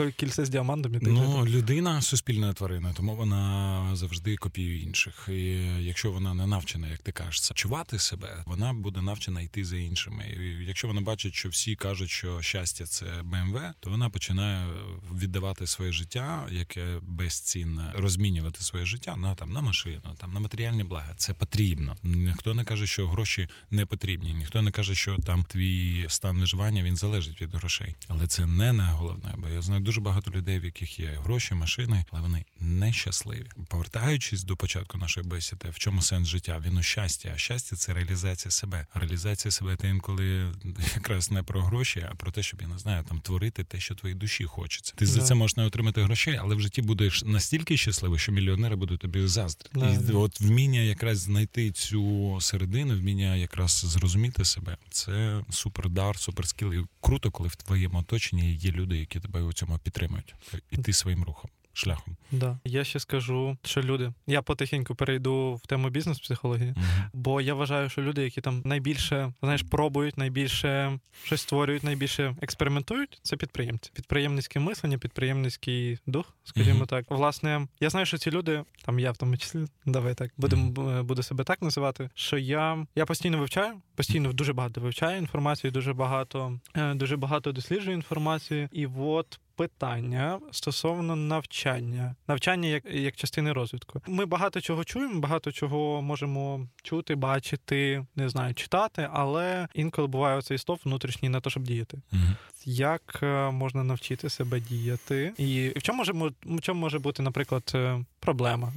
е, кільце з діамантами. Ну, людина суспільна тварина, тому вона завжди копіює інших. І якщо вона не навчена, як ти кажеш, чувати себе, вона буде навчена йти за іншими. І Якщо вона бачить, що всі кажуть, що щастя це BMW, то вона починає віддавати своє життя, яке безцінно розмінювати своє життя на там на машину, там на матеріальні блага. Це потрібно. Ніхто не каже, що гроші не потрібні. Ніхто не каже, що там твій стан виживання він залежить від грошей. Але це не найголовне, бо я знаю дуже багато людей, в яких є гроші, машини, але вони нещасливі. Повертаючись до початку нашої бесіди, в чому сенс життя? Він у щасті. А щастя це реалізація себе. Реалізація себе це інколи якраз не про гроші, а про те, щоб я не знаю, там творити те, що твоїй душі хочеться. Ти за це можеш не отримати грошей, але в житті будеш настільки щасливий, що мільйонери будуть тобі заздрити. І от вміння якраз знайти цю середину, вміння якраз зрозуміти себе. Це супердар, суперскіл. І круто, коли в твоєму оточенні є люди, які тебе у цьому підтримують, і ти своїм рухом. Шляхом. Да. Я ще скажу, що люди. Я потихеньку перейду в тему бізнес-психології, uh бо я вважаю, що люди, які там найбільше знаєш, пробують, найбільше щось створюють, найбільше експериментують, це підприємці. Підприємницьке мислення, підприємницький дух, скажімо uh так. Власне, я знаю, що ці люди, там я в тому числі, давай так, будемо буду себе так називати. Що я я постійно вивчаю, постійно дуже багато вивчаю інформацію, дуже багато, е, дуже багато досліджую інформації, і от питання стосовно навчання, навчання як як частини розвитку. Ми багато чого чуємо, багато чого можемо чути, бачити, не знаю, читати, але інколи буває оцей стоп внутрішній на те, щоб діяти. Угу. Як е, можна навчити себе діяти, і в чому може в чому може бути, наприклад, е, проблема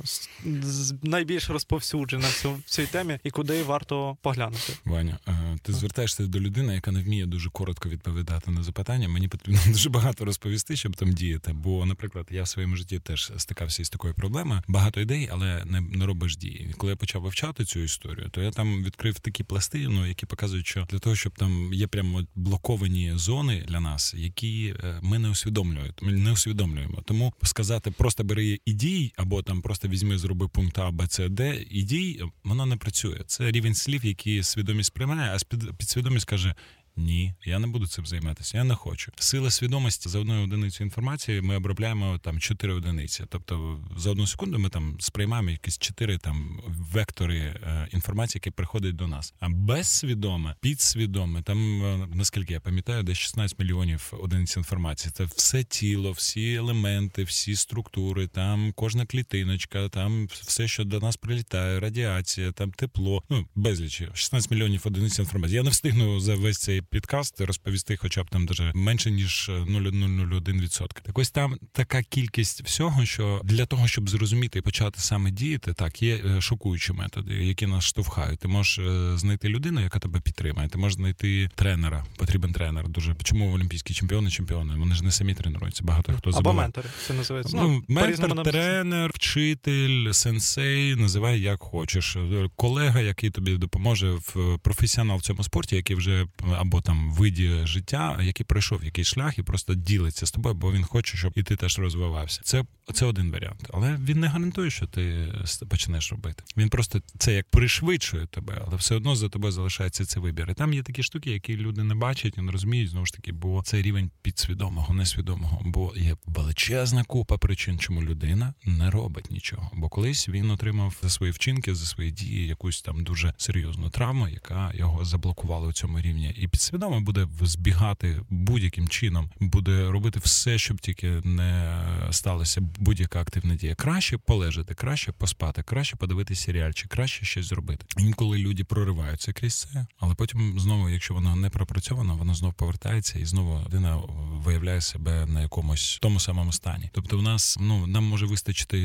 найбільш розповсюджена в цій темі, і куди варто поглянути? Ваня, е, ти звертаєшся до людини, яка не вміє дуже коротко відповідати на запитання. Мені потрібно дуже багато розповісти, щоб там діяти. Бо, наприклад, я в своєму житті теж стикався із такою проблемою. Багато ідей, але не, не робиш дії. Коли я почав вивчати цю історію, то я там відкрив такі пласти, ну які показують, що для того, щоб там є прямо блоковані зони для нас, які е, ми не усвідомлюємо. Ми не усвідомлюємо. Тому сказати просто бери і дій, або там просто візьми, зроби пункт А, Б, С, Д і дій, воно не працює. Це рівень слів, які свідомість приймає, а підсвідомість каже: ні, я не буду цим займатися. Я не хочу. Сила свідомості за одною одиницею інформації ми обробляємо там чотири одиниці. Тобто за одну секунду ми там сприймаємо якісь чотири там вектори е, інформації, які приходять до нас. А безсвідоме, підсвідоме, там е, наскільки я пам'ятаю, десь 16 мільйонів одиниць інформації. Це все тіло, всі елементи, всі структури, там кожна клітиночка, там все, що до нас прилітає, радіація, там тепло. Ну безліч 16 мільйонів одиниць інформації. Я не встигну за весь цей підкаст розповісти, хоча б там даже менше ніж 0,001%. Так ось там така кількість всього, що для того, щоб зрозуміти і почати саме діяти, так є е, шокуючі методи, які нас штовхають. Ти можеш е, знайти людину, яка тебе підтримає. Ти можеш знайти тренера. Потрібен тренер. Дуже чому олімпійські чемпіони, чемпіони? Вони ж не самі тренуються. Багато хто забуває. Або ментори. Це називається ну, ну ментор, тренер, вчитель, сенсей. Називай як хочеш. Колега, який тобі допоможе в професіонал в цьому спорті, який вже або або там виді життя, який пройшов якийсь шлях і просто ділиться з тобою, бо він хоче, щоб і ти теж розвивався. Це це один варіант, але він не гарантує, що ти почнеш робити. Він просто це як пришвидшує тебе, але все одно за тобою залишається цей вибір. І Там є такі штуки, які люди не бачать і не розуміють знову ж таки, бо це рівень підсвідомого, несвідомого. Бо є величезна купа причин, чому людина не робить нічого. Бо колись він отримав за свої вчинки, за свої дії якусь там дуже серйозну травму, яка його заблокувала у цьому рівні, і підсвідомо буде збігати будь-яким чином, буде робити все, щоб тільки не сталося будь-яка активна дія. Краще полежати, краще поспати, краще подивитися серіальчик, краще щось зробити. Інколи люди прориваються крізь це, але потім знову, якщо вона не пропрацьована, вона знову повертається і знову людина виявляє себе на якомусь тому самому стані. Тобто, в нас ну нам може вистачити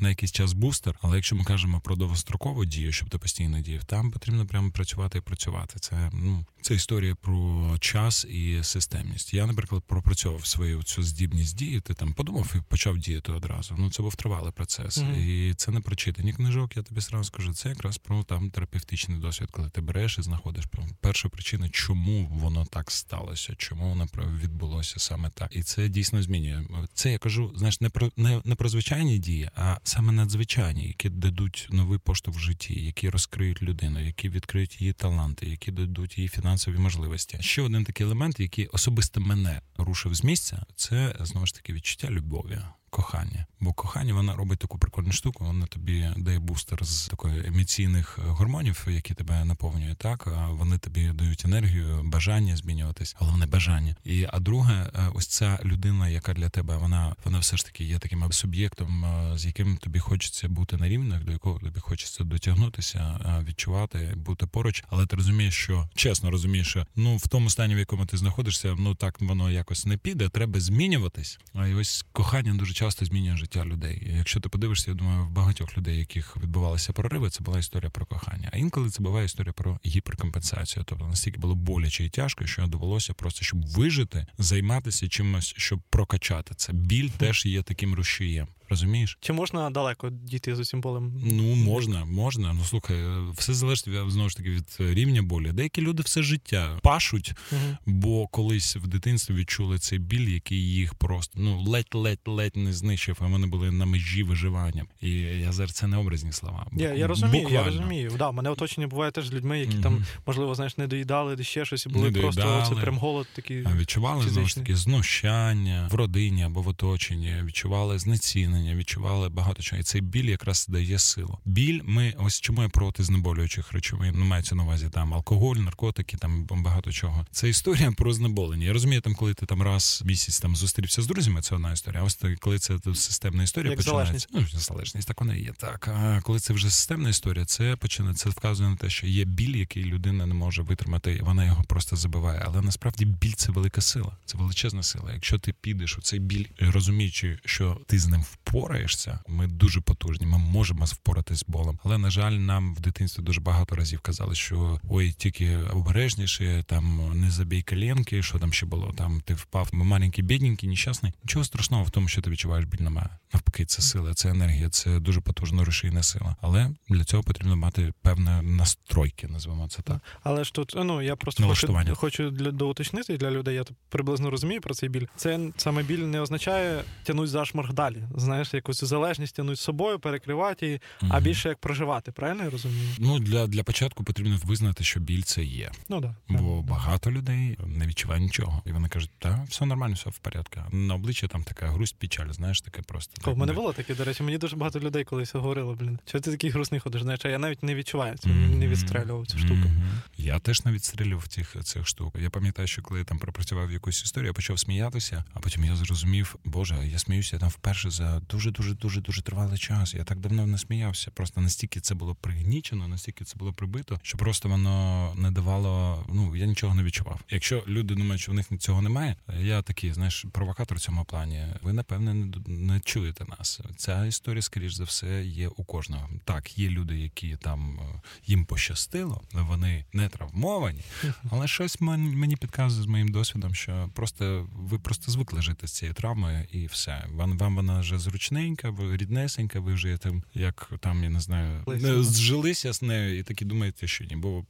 на якийсь час бустер, але якщо ми кажемо про довгострокову дію, щоб ти постійно діяв, там потрібно прямо працювати і працювати. Це ну це історія про час і системність. Я, наприклад, пропрацьовував свою цю здібність діяти. Там подумав і почав діяти одразу. Ну це був тривалий процес, mm-hmm. і це не про читані книжок. Я тобі сразу скажу. Це якраз про там терапевтичний досвід, коли ти береш і знаходиш перша причина, чому воно так сталося, чому воно відбулося саме так, і це дійсно змінює. Це я кажу, знаєш, не про не, не про звичайні дії, а саме надзвичайні, які дадуть новий поштовх в житті, які розкриють людину, які відкриють її таланти, які дадуть їй фінансові можливості. Ще один такий елемент, який особисто мене рушив з місця, це знову ж таки відчуття любові кохання. Бо кохання вона робить таку прикольну штуку, вона тобі дає бустер з такої емоційних гормонів, які тебе наповнюють. Так вони тобі дають енергію, бажання змінюватись, головне бажання. І а друге, е, ось ця людина, яка для тебе вона вона все ж таки є таким суб'єктом, е, з яким тобі хочеться бути на рівнях, до якого тобі хочеться дотягнутися, е, відчувати, бути поруч. Але ти розумієш, що чесно розумієш, що ну в тому стані, в якому ти знаходишся, ну так воно якось не піде. Треба змінюватись. А і ось кохання дуже часто часто змінює життя людей. Якщо ти подивишся, я думаю, в багатьох людей, яких відбувалися прориви, це була історія про кохання. А інколи це буває історія про гіперкомпенсацію. Тобто настільки було боляче і тяжко, що довелося просто щоб вижити, займатися чимось, щоб прокачати це. Біль теж є таким рушієм. Розумієш? Чи можна далеко дійти з усім болем? Ну можна, можна. Ну слухай, все залежить знову ж таки від рівня болі. Деякі люди все життя пашуть, угу. бо колись в дитинстві відчули цей біль, який їх просто ну ледь-ледь-ледь не знищив. А вони були на межі виживання. І я зараз це не образні слова. Я я розумію, Буквально. я розумію. Да, мене оточення буває теж з людьми, які угу. там можливо знаєш не доїдали, де ще щось і були не просто це прям голод такий. А відчували знову ж таки знущання в родині або в оточенні. Відчували знецінення, відчували багато чого. І цей біль якраз дає силу. Біль, ми ось чому я проти знеболюючих речовин. Ну мається на увазі там алкоголь, наркотики, там багато чого. Це історія про знеболення. Я розумію, там, коли ти там раз в місяць там зустрівся з друзями, це одна історія. А ось коли це системна історія, Як починається. Залежність. Ну, залежність, так вона і є. Так а коли це вже системна історія, це починає це вказує на те, що є біль, який людина не може витримати, і вона його просто забиває. Але насправді біль це велика сила, це величезна сила. Якщо ти підеш у цей біль, розуміючи, що ти з ним впораєшся, ми дуже потужні. Ми можемо впоратись з болем. Але на жаль, нам в дитинстві дуже багато разів казали, що ой, тільки обережніше, там не забій коленки, що там ще було. Там ти впав, ми маленький, бідненький, нещасний. Нічого страшного в тому, що ти відчуваєш біль немає. Навпаки, це сила, це енергія, це дуже потужна рушійна сила. Але для цього потрібно мати певне настройки, називаємо це так. Але ж тут ну я просто хочу, хочу для доуточнити для людей. Я приблизно розумію про цей біль. Це саме біль не означає тянуть зашморг далі. Знаєш, якусь залежність тянуть з собою, перекривати її, угу. а більше як проживати. Правильно я розумію? Ну для для початку потрібно визнати, що біль це є. Ну да. Бо так. багато людей не відчуває нічого, і вони кажуть, так, все нормально, все в порядку. На обличчя там така грусть, печаль, знаєш, таке просто. У мене було таке, до речі, мені дуже багато людей колись говорило, блін, чого ти такий грустний ходиш? Знаєш, а я навіть не відчуваю це, mm-hmm. не відстрелював цю штуку. Mm-hmm. Я теж не відстрілював цих цих штук. Я пам'ятаю, що коли я там пропрацював якусь історію, я почав сміятися, а потім я зрозумів, боже, я сміюся там вперше за дуже дуже дуже дуже тривалий час. Я так давно не сміявся. Просто настільки це було пригнічено, настільки це було прибито, що просто воно не давало. Ну я нічого не відчував. Якщо люди думають, що в них цього немає, я такий, знаєш, провокатор в цьому плані. Ви напевне не, не чуєте нас. Ця історія, скоріш за все, є у кожного. Так, є люди, які там е, їм пощастило, вони не травмовані, але щось мені підказує з моїм досвідом, що просто ви просто звикли жити з цією травмою, і все. Вам вам вона вже зручненька, ви ріднесенька, ви вже там, як там я не знаю, зжилися з нею, і такі думаєте, що ні, бо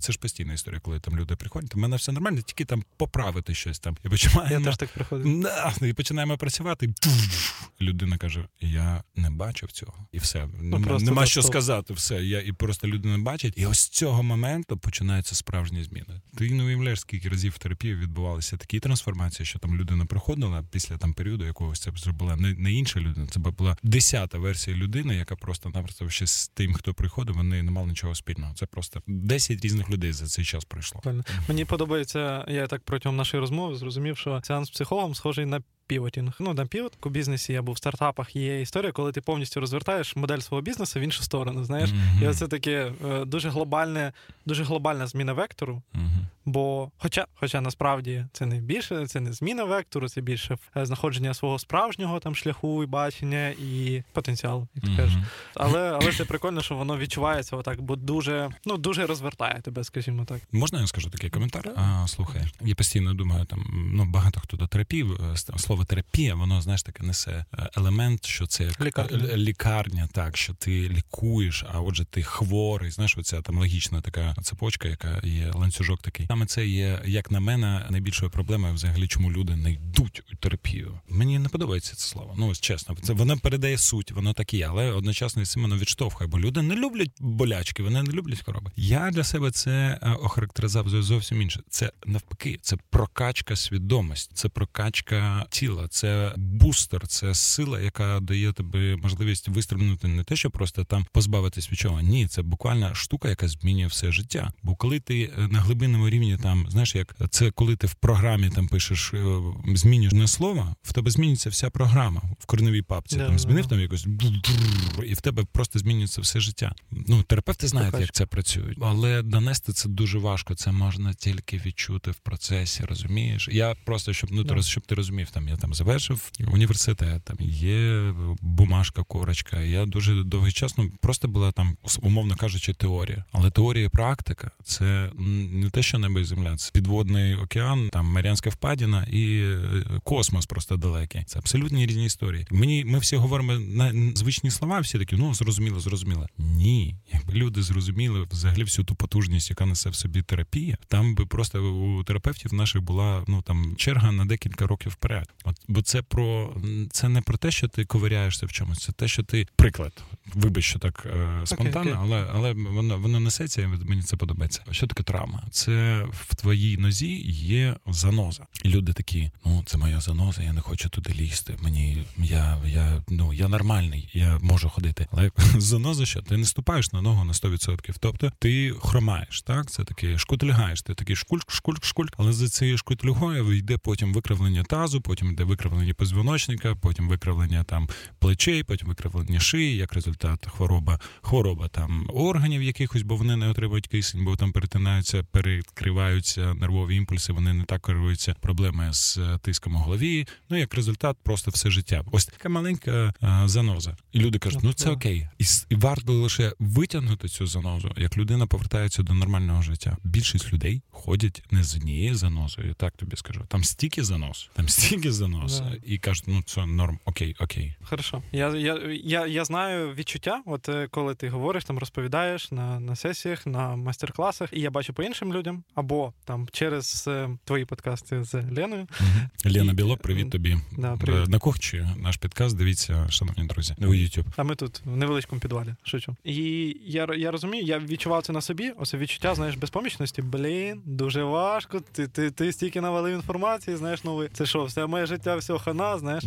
це ж постійна історія, коли там люди приходять. У мене все нормально, тільки там поправити щось там. І починаємо, я теж так приходив. Да, і починаємо працювати. І людина каже: Я не бачив цього, і все ну, нема, нема що сказати. Все, я і просто людина бачить, і ось з цього моменту починаються справжні зміни. Ти не уявляєш, скільки разів в терапії відбувалися такі трансформації, що там людина приходила після там періоду якогось це зробила не, не інша людина. Це була десята версія людини, яка просто напросто ще з тим, хто приходив, вони не мали нічого спільного. Це просто 10 різних людей за цей час пройшло. Мені подобається. Я так протягом нашої розмови зрозумів, що сеанс психологом схожий на півотінг. Ну, на півот у бізнесі або в стартапах є історія, коли ти повністю розвертаєш модель свого бізнесу в іншу сторону. Знаєш, mm-hmm. і оце таке е, дуже глобальне, дуже глобальна зміна вектору. Mm-hmm. Бо, хоча, хоча насправді це не більше, це не зміна вектору, це більше е, знаходження свого справжнього там шляху і бачення і потенціалу, як ти mm-hmm. кажеш. Але але це прикольно, що воно відчувається отак, бо дуже ну дуже розвертає тебе, скажімо так. Можна я скажу такий коментар? А, Слухай, я постійно думаю, там ну багато хто до терапії е, слово терапія, воно знаєш таке несе е, елемент, що це як лікарня. лікарня, так що ти лікуєш, а отже, ти хворий. Знаєш, оця там логічна така цепочка, яка є ланцюжок такий. Саме це є, як на мене, найбільшою проблемою, взагалі, чому люди не йдуть у терапію. Мені не подобається це слово. Ну ось чесно, це воно передає суть, воно так і є, але одночасно і воно відштовхує, бо люди не люблять болячки, вони не люблять хвороби. Я для себе це е, охарактеризував зовсім інше. Це навпаки, це прокачка свідомості, це прокачка тіла, це бустер, це сила, яка дає тобі можливість вистрибнути не те, що просто там позбавитись від чого. Ні, це буквально штука, яка змінює все життя. Бо коли ти е, на глибинному рівні рівні там, знаєш, як це коли ти в програмі там пишеш, е, змінюєш не слово, в тебе змінюється вся програма в корневій папці. Yeah, там змінив там якось і в тебе просто змінюється все життя. Ну, терапевти знають, як це працює, але донести це дуже важко. Це можна тільки відчути в процесі. Розумієш? Я просто щоб ну yeah. щоб ти розумів, там я там завершив університет, там є бумажка, корочка. Я дуже довгий час ну просто була там, умовно кажучи, теорія. Але теорія і практика це не те, що не небо і земля. Це підводний океан, там Маріанська впадіна і е, космос просто далекий. Це абсолютно різні історії. Мені ми всі говоримо на звичні слова, всі такі, ну зрозуміло, зрозуміло. Ні, якби люди зрозуміли взагалі всю ту потужність, яка несе в собі терапія, там би просто у терапевтів наших була ну там черга на декілька років вперед. От бо це про це не про те, що ти ковиряєшся в чомусь, це те, що ти приклад. Вибач, що так е, спонтанно, okay, okay. але але воно воно несеться, і мені це подобається. Що таке травма? Це в твоїй нозі є заноза. І люди такі: ну це моя заноза, я не хочу туди лізти. Мені я я ну я нормальний, я можу ходити. Але заноза, що ти не ступаєш на ногу на 100%. Тобто ти хромаєш, так це таке шкутильгаєш. Ти такий шкульк, шкульк, шкульк. Але за цією шкутильгою йде потім викривлення тазу, потім йде викривлення позвоночника, потім викривлення там плечей, потім викривлення шиї, як результат хвороба, хвороба там органів якихось, бо вони не отримують кисень, бо там перетинаються, перекриваються нервові імпульси. Вони не так керуються проблеми з тиском у голові. Ну як результат, просто все життя. Ось така маленька а, заноза, і люди кажуть, ну це окей, і, і варто лише витягнути цю занозу, як людина повертається до нормального життя. Більшість людей ходять не з однією занозою. Так тобі скажу. Там стільки занос, там стільки занос, да. і кажуть, ну це норм, окей, окей. Хорошо. Я я, я, я знаю відчуття, от е, коли ти говориш, там розповідаєш на на сесіях, на майстер-класах, і я бачу по іншим людям, або там через е, твої подкасти з Леною. Лена Білок, привіт тобі. Да, привіт. На кухчі наш підкаст. Дивіться, шановні друзі, у YouTube. А ми тут в невеличкому підвалі. Шучу. І я я розумію, я відчував це на собі. Оце відчуття, знаєш, безпомічності. Блін, дуже важко. Ти ти, ти стільки навалив інформації, знаєш, новий. Це що, все моє життя, все хана, знаєш.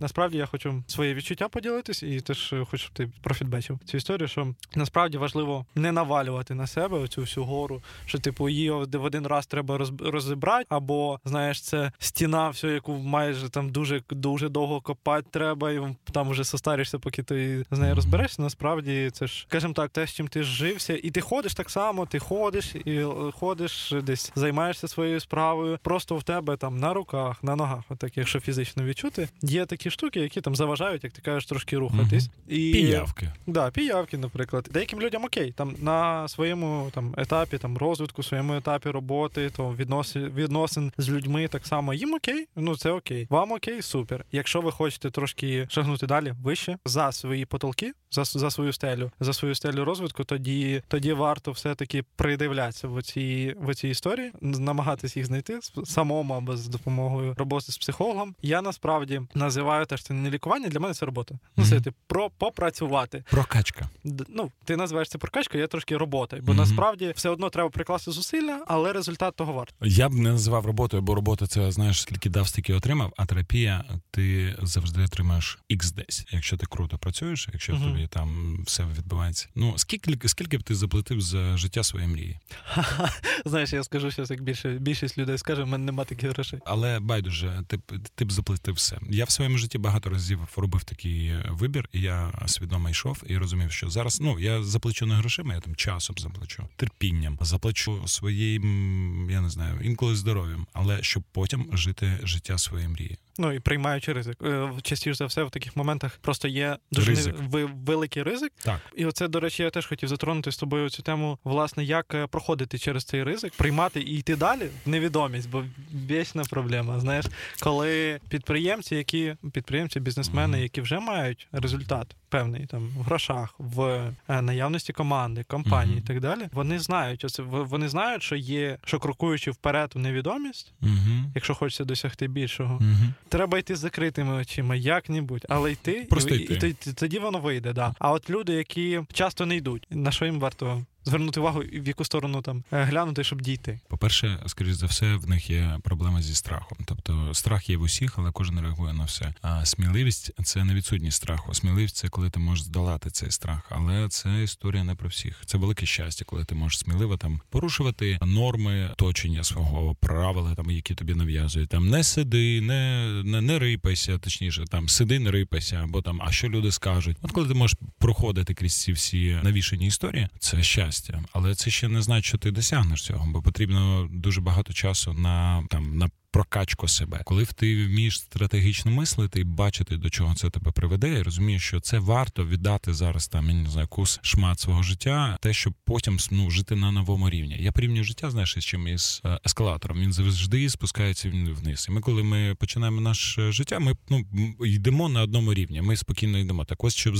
Насправді я хочу своє відчуття поділитись, і теж хочу, щоб ти профідбачив цю історію, що насправді важливо не навалювати на себе цю всю гору, що типу її в один раз треба розібрати, або знаєш, це стіна, все, яку майже там дуже дуже довго копати треба, і там вже состаришся, поки ти з нею розберешся. Насправді це ж, скажімо так, те, з чим ти жився, і ти ходиш так само, ти ходиш і ходиш десь, займаєшся своєю справою. Просто в тебе там на руках, на ногах, отак, якщо фізично відчути, є такі штуки, які там заважають, як ти кажеш, трошки рухатись. Угу. І піявки. Да, піявки, наприклад. Деяким людям окей, там на своєму там етапі там розвитку, своєму етапі роботи, то відносин відносин з людьми так само їм окей, ну це окей. Вам окей, супер. Якщо ви хочете трошки шагнути далі вище за свої потолки, за за свою стелю, за свою стелю розвитку, тоді тоді варто все-таки придивлятися в цій в цій історії, намагатись їх знайти самому або з допомогою роботи з психологом. Я насправді називаю теж це не лікування. Для мене це робота. Ну, це mm-hmm. про попрацювати. Прокачка. Ну ти називаєш це прокачкою, я трошки роботою, бо mm-hmm. насправді все одно треба прикласти зусилля, але результат того варт. Я б не називав роботою, бо робота це знаєш, скільки дав, стільки отримав. А терапія ти завжди отримаєш x 10 якщо ти круто працюєш, якщо mm-hmm. тобі там все відбувається. Ну скільки скільки б ти заплатив за життя своєї мрії? Знаєш, я скажу щось, як більше більшість людей скаже, в мене немає таких грошей. Але байдуже, ти ти б заплатив все. Я в своєму житті багато разів робив такий вибір, і я свідомо йшов і розумів, що зараз ну я заплачу не грошима, я там часом заплачу, терпінням, заплачу своїм, я не знаю, інколи здоров'ям, але щоб потім жити життя своєї мрії. Ну і приймаючи ризик. Е, частіше за все в таких моментах просто є дуже ризик. великий ризик. Так. І оце, до речі, я теж хотів затронути з тобою цю тему, власне, як е, проходити через цей ризик, приймати і йти далі в невідомість, бо вічна проблема. Знаєш, коли підприємці, які підприємці, бізнесмени, mm-hmm. які вже мають результат певний там в грошах, в е, наявності команди, компанії mm-hmm. і так далі, вони знають оце, вони знають, що є, що крокуючи вперед у невідомість, mm-hmm. якщо хочеться досягти більшого треба йти з закритими очима, як-небудь, але йти Просто і, йти. і, і тоді воно вийде. Да. А от люди, які часто не йдуть, на що їм варто звернути увагу, в яку сторону там е, глянути, щоб дійти. По-перше, скоріш за все, в них є проблема зі страхом. Тобто страх є в усіх, але кожен реагує на все. А сміливість це не відсутність страху. Сміливість це коли ти можеш здолати цей страх. Але це історія не про всіх. Це велике щастя, коли ти можеш сміливо там порушувати норми точення свого правила, там які тобі нав'язують. Там не сиди, не не, не рипайся, точніше, там сиди, не рипайся, або там, а що люди скажуть. От коли ти можеш проходити крізь ці всі навішені історії, це щастя щастя, але це ще не значить, що ти досягнеш цього, бо потрібно дуже багато часу на там на прокачку себе. Коли ти вмієш стратегічно мислити і бачити, до чого це тебе приведе, і розумієш, що це варто віддати зараз там я не знаю, якусь шмат свого життя, те, щоб потім ну, жити на новому рівні. Я порівнюю життя, знаєш, з чим із е, ескалатором. Він завжди спускається вниз. І ми, коли ми починаємо наше життя, ми ну йдемо на одному рівні. Ми спокійно йдемо. Так ось щоб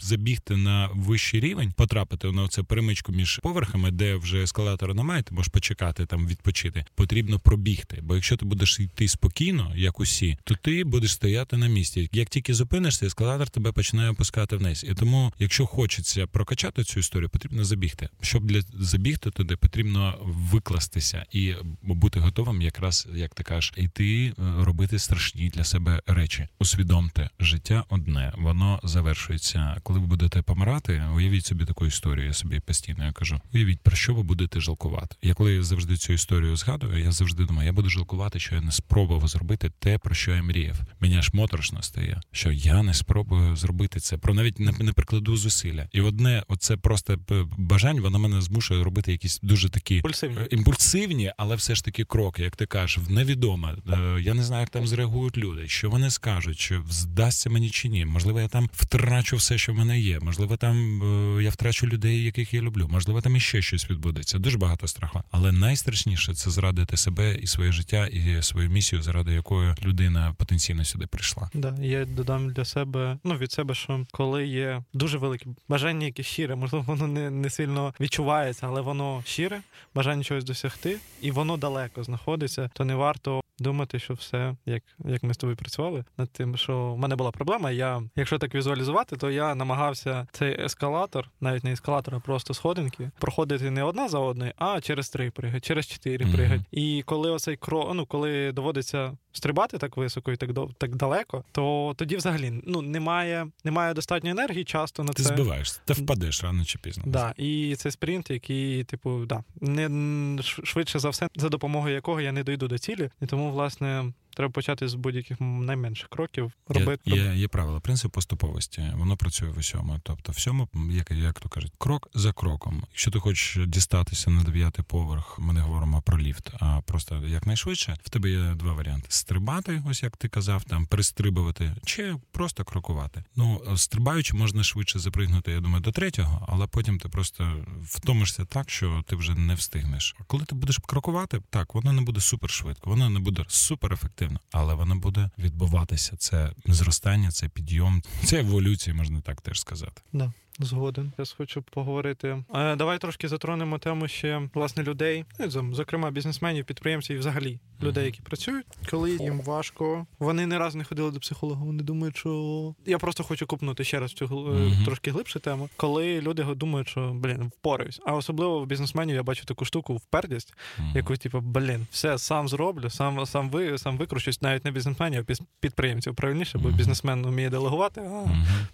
забігти на вищий рівень, потрапити на це перемичку між поверхами, де вже ескалатора немає, ти можеш почекати там відпочити. Потрібно пробігти. Бо якщо ти будеш йти спокійно, як усі, то ти будеш стояти на місці. Як тільки зупинишся, ескалатор тебе починає опускати вниз. І тому, якщо хочеться прокачати цю історію, потрібно забігти. Щоб для забігти туди, потрібно викластися і бути готовим, якраз як ти кажеш, йти е, робити страшні для себе речі. Усвідомте, життя одне, воно завершується. Коли ви будете помирати, уявіть собі таку історію. Я собі постійно я кажу: уявіть про що ви будете жалкувати. Я коли завжди цю історію згадую, я завжди думаю, я буду жалкувати, що я не спробував зробити те, про що я мріяв. Мені аж моторошно стає, що я не спробую зробити це. Про навіть не, не прикладу зусилля. І одне, оце просто бажання, воно мене змушує робити якісь дуже такі імпульсивні, е, імпульсивні але все ж таки кроки, як ти кажеш, в невідоме. Я не знаю, як там зреагують люди, що вони скажуть, що здасться мені чи ні. Можливо, я там втрачу все, що в мене є. Можливо, там е, я втрачу людей, яких я люблю. Можливо, там іще щось відбудеться. Дуже багато страху. Але найстрашніше це зрадити себе і своє життя, і свою місію, заради якої людина потенційно сюди прийшла. Да, я додам для себе, ну від себе, що коли є дуже велике бажання, яке щире, можливо, воно не не сильно відчувається, але воно щире, бажання чогось досягти, і воно далеко знаходиться, то не варто думати, що все, як як ми з тобою працювали, над тим, що в мене була проблема. Я, якщо так візуалізувати, то я намагався цей ескалатор, навіть не ескалатор, а просто сходинки, проходити не одна за одною, а через три пригати, через чотири mm-hmm. І коли оцей кро, ну коли доводиться стрибати так високо і так до так далеко, то тоді взагалі ну немає немає достатньо енергії часто на ти це. Ти збиваєшся, ти впадеш рано чи пізно. Да, І це спринт, який, типу, да, не швидше за все, за допомогою якого я не дойду до цілі, і тому власне Треба почати з будь-яких найменших кроків. Робити є, є, є правила, принцип поступовості. Воно працює в усьому. Тобто, всьому, як як то кажуть, крок за кроком. Якщо ти хочеш дістатися на дев'ятий поверх, ми не говоримо про ліфт, а просто якнайшвидше. В тебе є два варіанти: стрибати, ось як ти казав, там пристрибувати, чи просто крокувати. Ну стрибаючи, можна швидше запригнути. Я думаю, до третього, але потім ти просто втомишся так, що ти вже не встигнеш. Коли ти будеш крокувати, так воно не буде супер швидко, воно не буде супер ефективно ефективно, але воно буде відбуватися. Це зростання, це підйом, це еволюція, можна так теж сказати. Да. Згоден. Я хочу поговорити. Е, давай трошки затронемо тему ще власне людей, ну, зокрема бізнесменів, підприємців і взагалі людей, які працюють. Коли їм важко, вони не раз не ходили до психолога. Вони думають, що я просто хочу купнути ще раз цю mm-hmm. трошки глибшу тему. Коли люди думають, що блін, впораюсь. А особливо в бізнесменів я бачу таку штуку впердість, mm-hmm. яку типу, блін, все сам зроблю, сам сам ви сам викручусь, навіть не бізнесменів, а підприємців правильніше, бо бізнесмен вміє делегувати а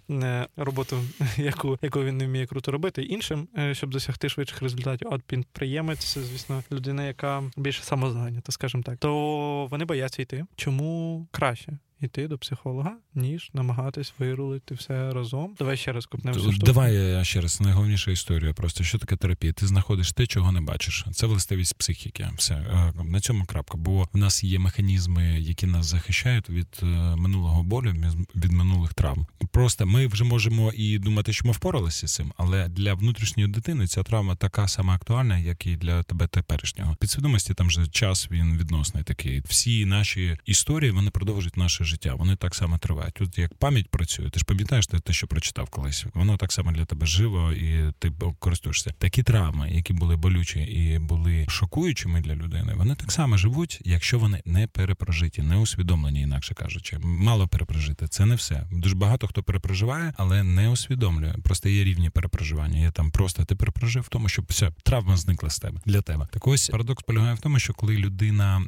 не роботу, яку яку він не вміє круто робити іншим, е, щоб досягти швидших результатів. От підприємець, звісно, людина, яка більше самозайнята, скажімо так, то вони бояться йти. Чому краще? Йти до психолога, ніж намагатись вирулити все разом. Давай ще раз купнемо. Давай я ще раз найголовніша історія. Просто що таке терапія? Ти знаходиш те, чого не бачиш. Це властивість психіки. Все е, на цьому крапка. Бо в нас є механізми, які нас захищають від е, минулого болю, від минулих травм. Просто ми вже можемо і думати, що ми впоралися з цим, але для внутрішньої дитини ця травма така сама актуальна, як і для тебе теперішнього. Підсвідомості там же час він відносний такий. Всі наші історії вони продовжують наше життя. Вони так само тривають. Тут як пам'ять працює, ти ж пам'ятаєш те, що прочитав колись. Воно так само для тебе живо, і ти користуєшся. Такі травми, які були болючі і були шокуючими для людини, вони так само живуть, якщо вони не перепрожиті, не усвідомлені, інакше кажучи, мало перепрожити. Це не все. Дуже багато хто перепроживає, але не усвідомлює. Просто є рівні перепроживання. Є там просто ти перепрожив в тому, що все травма зникла з тебе для тебе. Так ось парадокс полягає в тому, що коли людина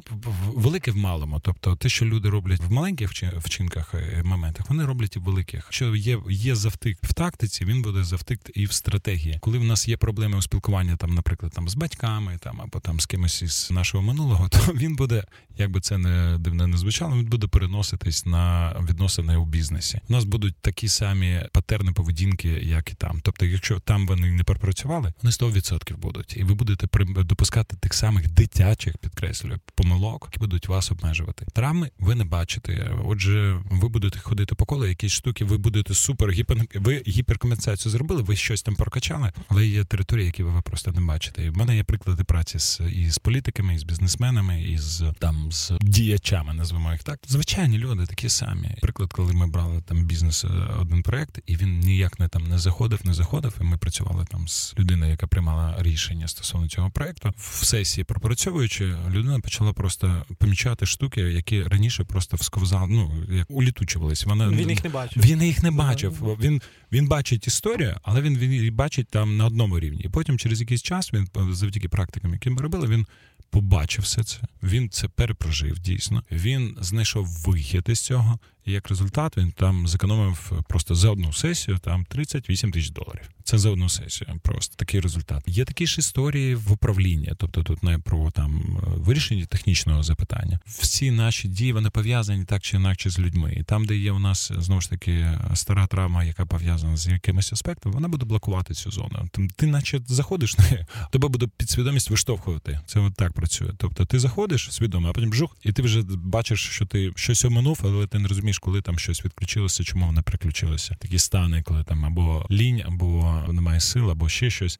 велике в малому, тобто те, що люди роблять в маленькій малих вчинках е, моментах, вони роблять і в великих. Що є є завтик в тактиці, він буде завтик і в стратегії. Коли в нас є проблеми у спілкуванні, там, наприклад, там з батьками, там або там з кимось із нашого минулого, то він буде, як би це не дивно не звучало, він буде переноситись на відносини у бізнесі. У нас будуть такі самі патерни поведінки, як і там. Тобто, якщо там вони не пропрацювали, вони 100% будуть, і ви будете допускати тих самих дитячих, підкреслюю, помилок, які будуть вас обмежувати. Травми ви не бачите. Отже, ви будете ходити по колу, якісь штуки, ви будете супер гіпер... ви гіперкомпенсацію зробили, ви щось там прокачали, але є території, які ви просто не бачите. І в мене є приклади праці з і з політиками, і з бізнесменами, і з там з діячами, називаємо їх так. Звичайні люди такі самі. Приклад, коли ми брали там бізнес е, один проект, і він ніяк не там не заходив, не заходив. І ми працювали там з людиною, яка приймала рішення стосовно цього проекту. В сесії пропрацьовуючи, людина почала просто помічати штуки, які раніше просто всковзали, ну як улітучувались. Вона він їх не бачив. Він їх не бачив. Він він бачить історію, але він він бачить там на одному рівні. І потім через якийсь час він завдяки практикам, які ми робили, він побачив все це. Він це перепрожив дійсно. Він знайшов вихід із цього. І як результат він там зекономив просто за одну сесію там 38 тисяч доларів. Це за одну сесію. Просто такий результат. Є такі ж історії в управлінні, тобто тут не про там вирішення технічного запитання. Всі наші дії вони пов'язані так чи інакше з людьми. І там, де є у нас знову ж таки стара травма, яка пов'язана з якимось аспектом, вона буде блокувати цю зону. Ти, наче заходиш на тебе буде підсвідомість виштовхувати. Це от так працює. Тобто ти заходиш свідомо, а потім жух, і ти вже бачиш, що ти щось оминув, але ти не розумієш, коли там щось відключилося, чому воно приключилося. Такі стани, коли там або лінь, або немає сил, або ще щось.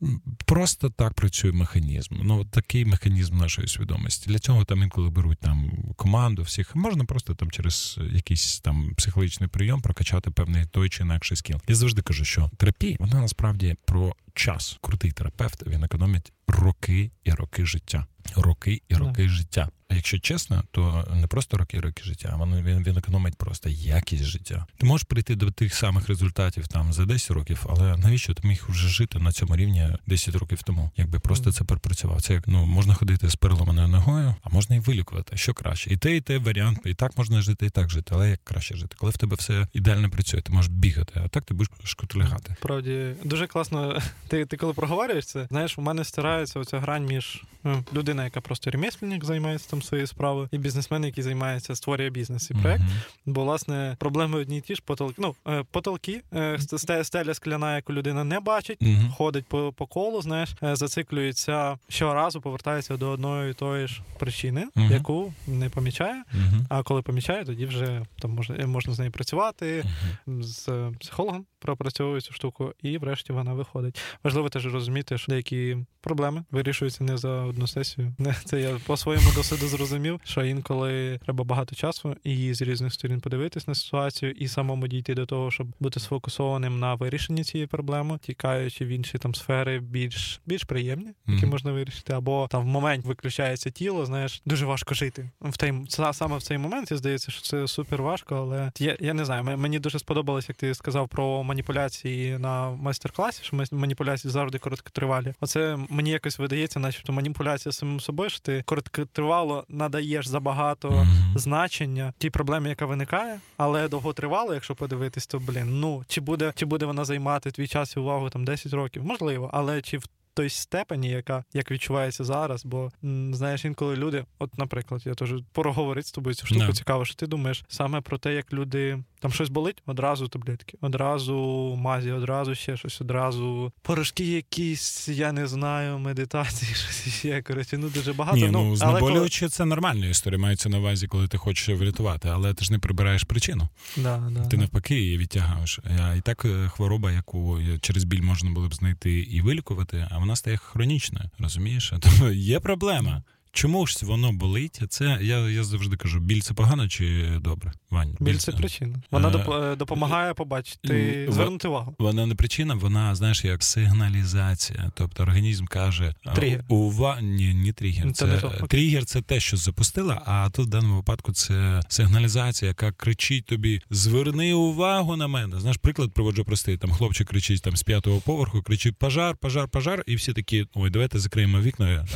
Просто так працює механізм. Ну такий механізм нашої свідомості. Для цього там інколи беруть там команду всіх. Можна просто там через якийсь там психологічний прийом прокачати певний той чи інакший скіл. Я завжди кажу, що терапія вона насправді про час. Крутий терапевт він економить роки і роки життя. Роки і роки yeah. життя. А якщо чесно, то не просто роки і роки життя, а він, він економить просто якість життя. Ти можеш прийти до тих самих результатів там за 10 років, але навіщо ти міг вже жити на цьому рівні 10 років тому? Якби просто це пропрацював. Це як ну можна ходити з переломаною ногою, а можна і вилікувати. Що краще, і те, і те варіант, і так можна жити, і так жити. Але як краще жити? Коли в тебе все ідеально працює, ти можеш бігати, а так ти будеш шкутулягати. Справді дуже класно. Ти ти коли проговорюєш це, знаєш, у мене стирається оця грань між ну, людина, яка просто ремесленник, займається там своєю справою, і бізнесмен, який займається створює бізнес і проект. Uh-huh. Бо власне проблеми одні й ті ж потолки. Ну е, потолки, е, стеля скляна, яку людина не бачить, uh-huh. ходить по по колу, знаєш, е, зациклюється щоразу, повертається до одної і тої ж причини, uh-huh. яку не помічає. А коли помічає, тоді вже там можна можна з нею працювати з психологом, пропрацьовує цю штуку, і врешті вона виходить. Важливо теж розуміти, що деякі проблеми вирішуються не за одну сесію. Не це я по своєму досвіду зрозумів, що інколи треба багато часу і з різних сторін подивитись на ситуацію, і самому дійти до того, щоб бути сфокусованим на вирішенні цієї проблеми, тікаючи в інші там сфери більш більш приємні, які mm-hmm. можна вирішити, або там в момент виключається тіло. Знаєш, дуже важко жити. В той саме в цей момент. Я здається, що це супер важко, але я я не знаю. Мені дуже сподобалось, як ти сказав про маніпуляції на майстер-класі. Що маніпуляції завжди короткотривалі. Оце мені якось видається, начебто маніпуляція самим собою, що ти короткотривало надаєш забагато mm-hmm. значення тій проблемі, яка виникає, але довготривало, якщо подивитись, то блін, ну чи буде чи буде вона займати твій час і увагу там 10 років? Можливо, але чи в той степені, яка як відчувається зараз. Бо знаєш, інколи люди, от, наприклад, я теж пороговорити з тобою цю штуку. No. Цікаво, що ти думаєш саме про те, як люди там щось болить, одразу таблетки, одразу мазі, одразу ще щось, одразу порошки, якісь, я не знаю, медитації, щось ще. Коротше, ну дуже багато. Ні, ну, ну знеболюючи коли... це нормальна історія. Мається на увазі, коли ти хочеш врятувати, але ти ж не прибираєш причину. Да, да, Ти навпаки її відтягаєш. І так е, хвороба, яку через біль можна було б знайти і вилікувати, а вона стає хронічною. Розумієш? Тому є проблема. Чому ж воно болить? Це я я завжди кажу: біль це погано чи добре? Вань, біль, це причина. Вона а, е, допомагає побачити, звернути увагу. Вона не причина, вона знаєш як сигналізація. Тобто організм каже тригер. Ува... Ні, ні тригер. Це, це тригер це те, що запустила, а тут в даному випадку це сигналізація, яка кричить тобі: зверни увагу на мене. Знаєш, приклад приводжу простий. Там хлопчик кричить там з п'ятого поверху, кричить пожар, пожар, пожар, і всі такі: ой, давайте закриємо вікна.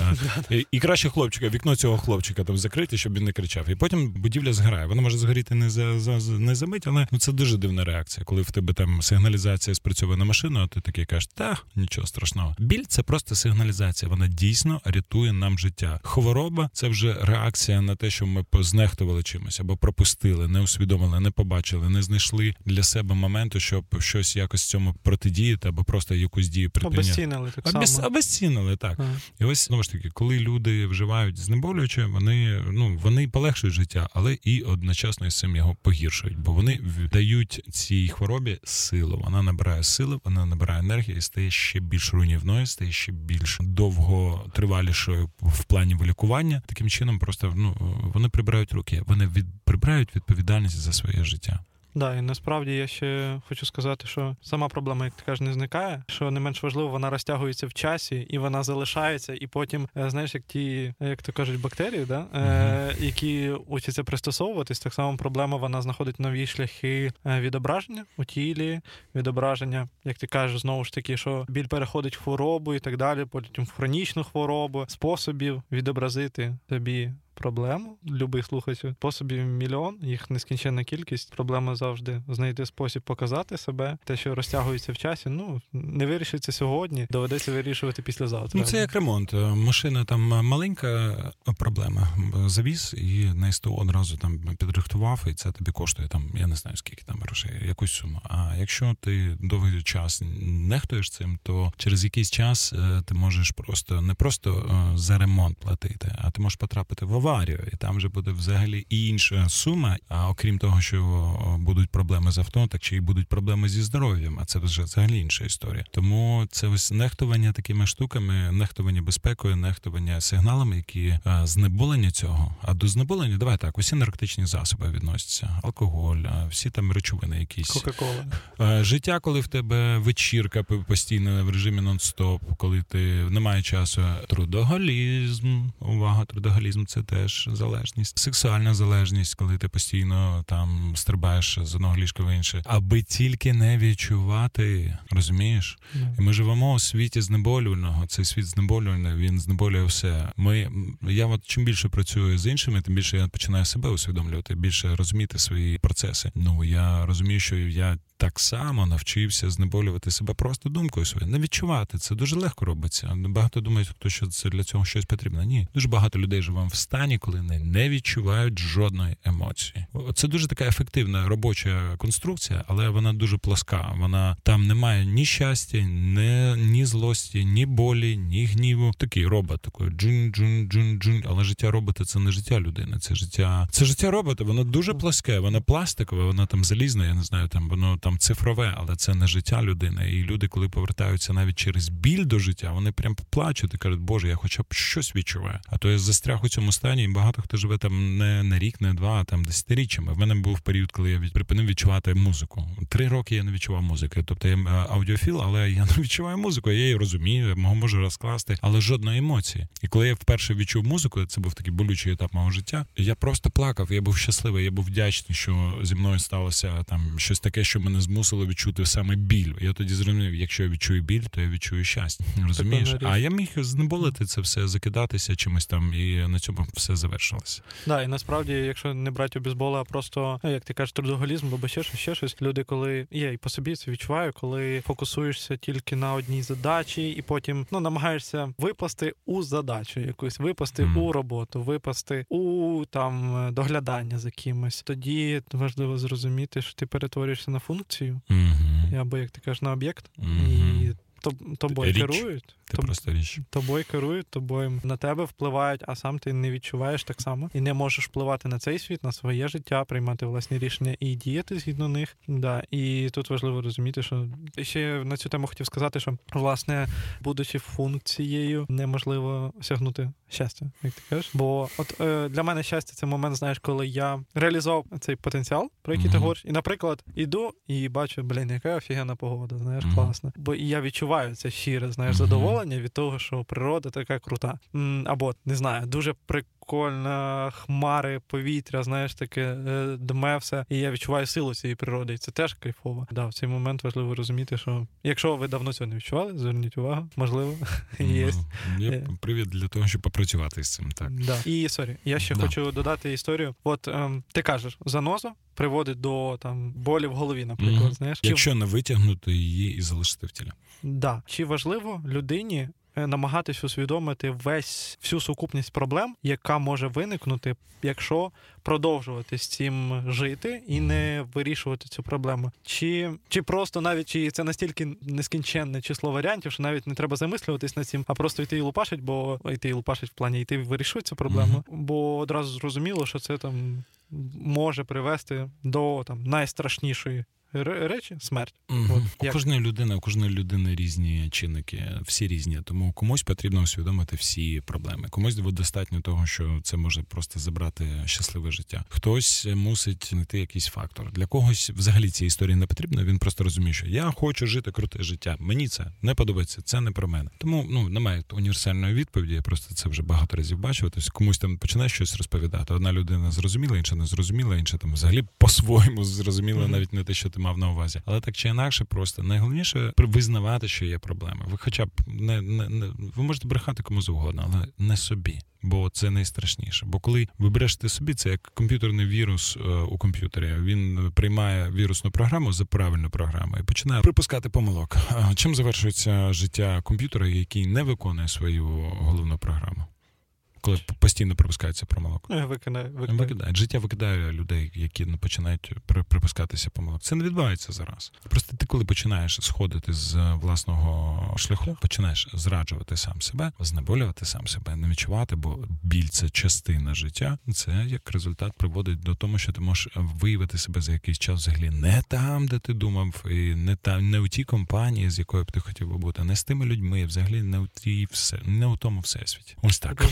І краще хлопчика, вікно цього хлопчика там закрити, щоб він не кричав. І потім будівля згорає. Вона може згоріти не за, за не за мить, але ну це дуже дивна реакція, коли в тебе там сигналізація спрацьовує на машину, а ти такий кажеш, та нічого страшного. Біль це просто сигналізація. Вона дійсно рятує нам життя. Хвороба це вже реакція на те, що ми познехтували чимось або пропустили, не усвідомили, не побачили, не знайшли для себе моменту, щоб щось якось цьому протидіяти, або просто якусь дію припиняти. Обезцінили так само. Обез, обезцінили, так. Ага. І ось знову ж таки, коли люди вживають знеболююче, вони ну вони полегшують життя, але і одночасно із цим його погіршують, бо вони дають цій хворобі силу. Вона набирає сили, вона набирає енергії і стає ще більш руйнівною, стає ще більш довготривалішою в плані вилікування. Таким чином, просто ну вони прибирають руки, вони від прибирають відповідальність за своє життя. Да, і насправді я ще хочу сказати, що сама проблема, як ти кажеш, не зникає. Що не менш важливо, вона розтягується в часі і вона залишається, і потім, е, знаєш, як ті, як то кажуть, бактерії, да? Uh-huh. які учаться пристосовуватись, так само проблема вона знаходить нові шляхи е, відображення у тілі, відображення, як ти кажеш, знову ж таки, що біль переходить в хворобу і так далі, потім в хронічну хворобу, способів відобразити тобі проблему. Любий слухач способів мільйон, їх нескінченна кількість. Проблема завжди знайти спосіб показати себе. Те, що розтягується в часі, ну не вирішиться сьогодні, доведеться вирішувати післязавтра. Ну, Це як ремонт. Машина там маленька проблема. Завіз і на СТО одразу там підрихтував, і це тобі коштує там, я не знаю скільки там грошей, якусь суму. А якщо ти довгий час нехтуєш цим, то через якийсь час е, ти можеш просто не просто е, за ремонт платити, а ти можеш потрапити в аварію, і там вже буде взагалі інша сума. А окрім того, що будуть проблеми з авто, так чи й будуть проблеми зі здоров'ям. А це вже взагалі інша історія. Тому це ось нехтування такими штуками, нехтування безпекою, нехтування сигналами, які знеболення цього. А до знеболення давай так, усі наркотичні засоби відносяться, алкоголь, всі там речовини, якісь Кока-кола. життя, коли в тебе вечірка постійно в режимі нон-стоп, коли ти немає часу, трудоголізм, увага, трудоголізм це теж залежність, сексуальна залежність, коли ти постійно там стрибаєш з одного ліжка в інше, аби тільки не відчувати, розумієш? Yeah. І ми живемо у світі знеболювального. Цей світ знеболювальний, він знеболює все. Ми я от чим більше працюю з іншими, тим більше я починаю себе усвідомлювати, більше розуміти свої процеси. Ну я розумію, що я так само навчився знеболювати себе просто думкою своєю. Не відчувати це дуже легко робиться. Багато думають, хто що це для цього щось потрібно. Ні, дуже багато людей живе в стані, коли вони не відчувають жодної емоції. Це дуже така ефективна робоча конструкція, але вона дуже пласка. Вона там немає ні щастя, ні, ні злості, ні болі, ні гніву. Такий робот, такий джун джун джун джун Але життя робота це не життя людини. Це життя, це життя робота. Воно дуже пласке, воно пластикове, воно там залізне. Я не знаю, там воно там цифрове, але це не життя людини. І люди, коли повертаються навіть через біль до життя, вони прям плачуть і кажуть, Боже, я хоча б щось відчуваю. А то я застряг у цьому стані, і багато хто живе там не на рік, не два, а там десятиріччями. В мене був період, коли я припинив відчувати музику. Три роки я не відчував музики. Тобто я е, аудіофіл, але я не відчуваю музику. Я її розумію, я можу розкласти, але жодної емоції. І коли я вперше відчув музику, це був такий болючий етап мого життя. Я просто плакав. Я був щасливий, я був вдячний, що зі мною сталося там щось таке, що мене змусило відчути саме біль. Я тоді зрозумів, якщо я відчую біль, то я відчую щастя. Розумієш? А я міг знеболити це все, закидатися чимось там, і на цьому все завершилося. Да, і насправді, якщо не брати обізбола, а просто ну, як ти кажеш, трудоголізм, або ще щось, ще щось. Люди, коли я і по собі це відчуваю, коли фокусуєшся тільки на одній задачі, і потім ну намагаєшся випасти у задачу якусь, випасти mm. у роботу, випасти у там доглядання за кимось. Тоді важливо зрозуміти, що ти перетворюєшся на функцію, mm-hmm. або як ти кажеш, на об'єкт. Mm-hmm. І тобою Річ. керують. Ти Тоб... просто річ. Тобою керують, тобою на тебе впливають, а сам ти не відчуваєш так само і не можеш впливати на цей світ, на своє життя, приймати власні рішення і діяти згідно них. Да. І тут важливо розуміти, що ще на цю тему хотів сказати, що власне, будучи функцією, неможливо осягнути щастя, як ти кажеш. Бо от е, для мене щастя це момент, знаєш, коли я реалізував цей потенціал, про який mm-hmm. ти говориш. І, наприклад, іду і бачу, блін, яка офігенна погода, знаєш, mm-hmm. класна. Бо і я відчуваю це щире, знаєш, задоволення від того, що природа така крута. Або не знаю, дуже довкола хмари, повітря, знаєш, таке е, дме все. І я відчуваю силу цієї природи. І це теж кайфово. Да, в цей момент важливо розуміти, що якщо ви давно цього не відчували, зверніть увагу, можливо, є. Ну, є привід для того, щоб попрацювати з цим. Так да. і sorry, я ще да. хочу додати історію. От ем, ти кажеш, заноза приводить до там болі в голові, наприклад. Mm-hmm. Знаєш, якщо не витягнути її і залишити в тілі. Да. Чи важливо людині Е, намагатись усвідомити весь всю сукупність проблем, яка може виникнути, якщо продовжувати з цим жити і не вирішувати цю проблему, чи чи просто навіть чи це настільки нескінченне число варіантів, що навіть не треба замислюватись над цим, а просто йти і лупашить, бо йти і лупашить в плані йти вирішує цю проблему, бо одразу зрозуміло, що це там може привести до там найстрашнішої речі смерть. Угу. От, у кожної людини, у кожної людини різні чинники, всі різні. Тому комусь потрібно усвідомити всі проблеми. Комусь достатньо того, що це може просто забрати щасливе життя. Хтось мусить знайти якийсь фактор. Для когось взагалі цієї історії не потрібно. Він просто розуміє, що я хочу жити круте життя. Мені це не подобається, це не про мене. Тому ну немає універсальної відповіді. Я просто це вже багато разів бачив. Тобто комусь там починає щось розповідати. Одна людина зрозуміла, інша не зрозуміла, інша там взагалі по-своєму зрозуміла, навіть не те, що ти мав на увазі. Але так чи інакше, просто найголовніше визнавати, що є проблеми. Ви, хоча б не, не, не ви можете брехати кому завгодно, але не собі. Бо це найстрашніше. Бо коли ви брешете собі, це як комп'ютерний вірус е, у комп'ютері. Він приймає вірусну програму за правильну програму і починає припускати помилок. Чим завершується життя комп'ютера, який не виконує свою головну програму? Коли постійно припускається помилок. Ну, викидає, викидає. викидає. Життя викидає людей, які не починають припускатися помилок. Це не відбувається зараз. Просто ти, коли починаєш сходити з власного шляху, починаєш зраджувати сам себе, знеболювати сам себе, не відчувати, бо біль це частина життя. Це як результат приводить до того, що ти можеш виявити себе за якийсь час взагалі не там, де ти думав, і не там, не у тій компанії, з якою б ти хотів би бути, не з тими людьми, взагалі не у тій все, не у тому всесвіті. Ось так.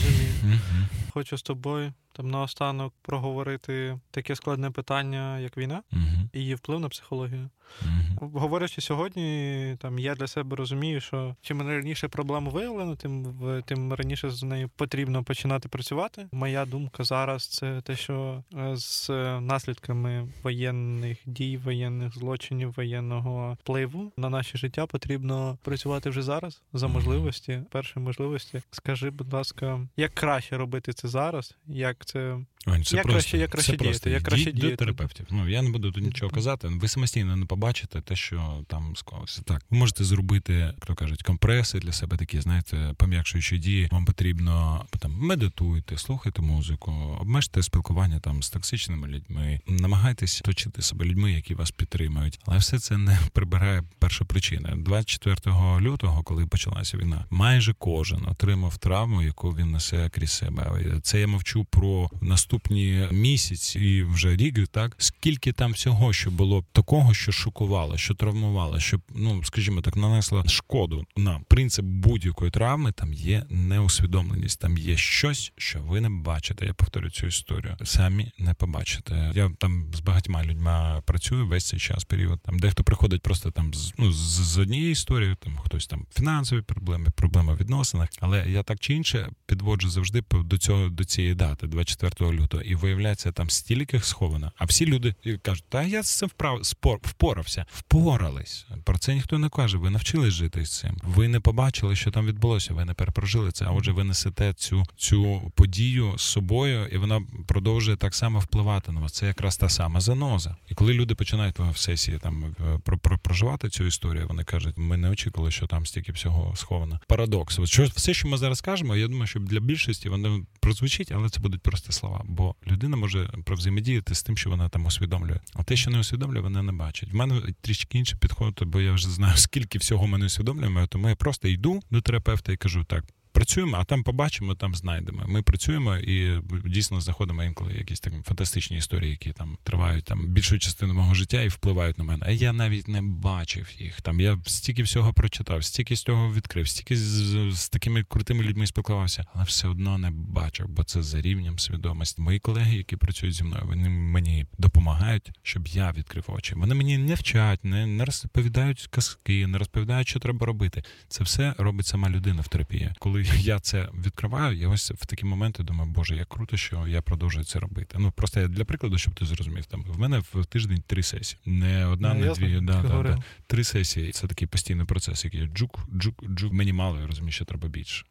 Хочу з тобою там наостанок проговорити таке складне питання, як війна, угу. і її вплив на психологію. Угу. Говорячи сьогодні, там я для себе розумію, що чим раніше проблему виявлено, тим тим раніше з нею потрібно починати працювати. Моя думка зараз це те, що е, з наслідками воєнних дій, воєнних злочинів, воєнного впливу на наше життя потрібно працювати вже зараз за можливості. Першої можливості, скажи, будь ласка, як краще робити це зараз? як це Ань, це як просто, краще, як краще це діяти, просто. як краще діяти. до терапевтів. Ну я не буду тут нічого казати. Ви самостійно не побачите те, що там склалося. Так, ви можете зробити, як то кажуть, компреси для себе такі, знаєте, пом'якшуючі дії. Вам потрібно там медитуйте, слухайте музику, обмежте спілкування там з токсичними людьми, намагайтесь точити себе людьми, які вас підтримують. Але все це не прибирає першу причину. 24 лютого, коли почалася війна, майже кожен отримав травму, яку він несе крізь себе. Це я мовчу про наступні місяці і вже рік, так скільки там всього, що було такого, що шокувало, що травмувало, що ну скажімо так, нанесло шкоду нам. Принцип будь-якої травми там є неусвідомленість, там є щось, що ви не бачите. Я повторю цю історію. Самі не побачите. Я там з багатьма людьми працюю весь цей час. Період там дехто приходить просто там з ну з однієї історії, там хтось там фінансові проблеми, проблеми в відносинах. Але я так чи інше підводжу завжди до цього до цієї дати, 24 лютого, і виявляється, там стільки сховано. А всі люди кажуть, та я з цим вправ спор впорався, впорались. Про це ніхто не каже. Ви навчились жити з цим. Ви не побачили, що там відбулося. Ви не перепрожили це. А отже, ви несете цю цю подію з собою, і вона продовжує так само впливати на вас. Це якраз та сама заноза. І коли люди починають в сесії там е, про, про проживати цю історію, вони кажуть, ми не очікували, що там стільки всього сховано. Парадокс. От що все, що ми зараз кажемо, я думаю, що для більшості воно прозвучить, але це будуть просто слова. Бо людина може провзаємодіяти з тим, що вона там усвідомлює. А те, що не усвідомлює, вона не бачить. В мене трішки інше підход, бо я вже знаю, скільки всього мене усвідомлюємо, тому я просто йду до терапевта і кажу так працюємо, а там побачимо, там знайдемо. Ми працюємо і дійсно знаходимо інколи якісь такі фантастичні історії, які там тривають там більшу частину мого життя і впливають на мене. А я навіть не бачив їх. Там я стільки всього прочитав, стільки з цього відкрив, стільки з, з, з такими крутими людьми спілкувався, але все одно не бачив, бо це за рівнем свідомості. Мої колеги, які працюють зі мною, вони мені допомагають, щоб я відкрив очі. Вони мені не вчать, не, не розповідають казки, не розповідають, що треба робити. Це все робить сама людина в терапії. Коли я це відкриваю, я ось в такі моменти думаю, боже, як круто, що я продовжую це робити. Ну просто я для прикладу, щоб ти зрозумів, там в мене в тиждень три сесії. Не одна, не, не дві. Да, да, да. Три сесії. Це такий постійний процес, який джук, джук, джук. Мені мало, я розумію, що треба більше.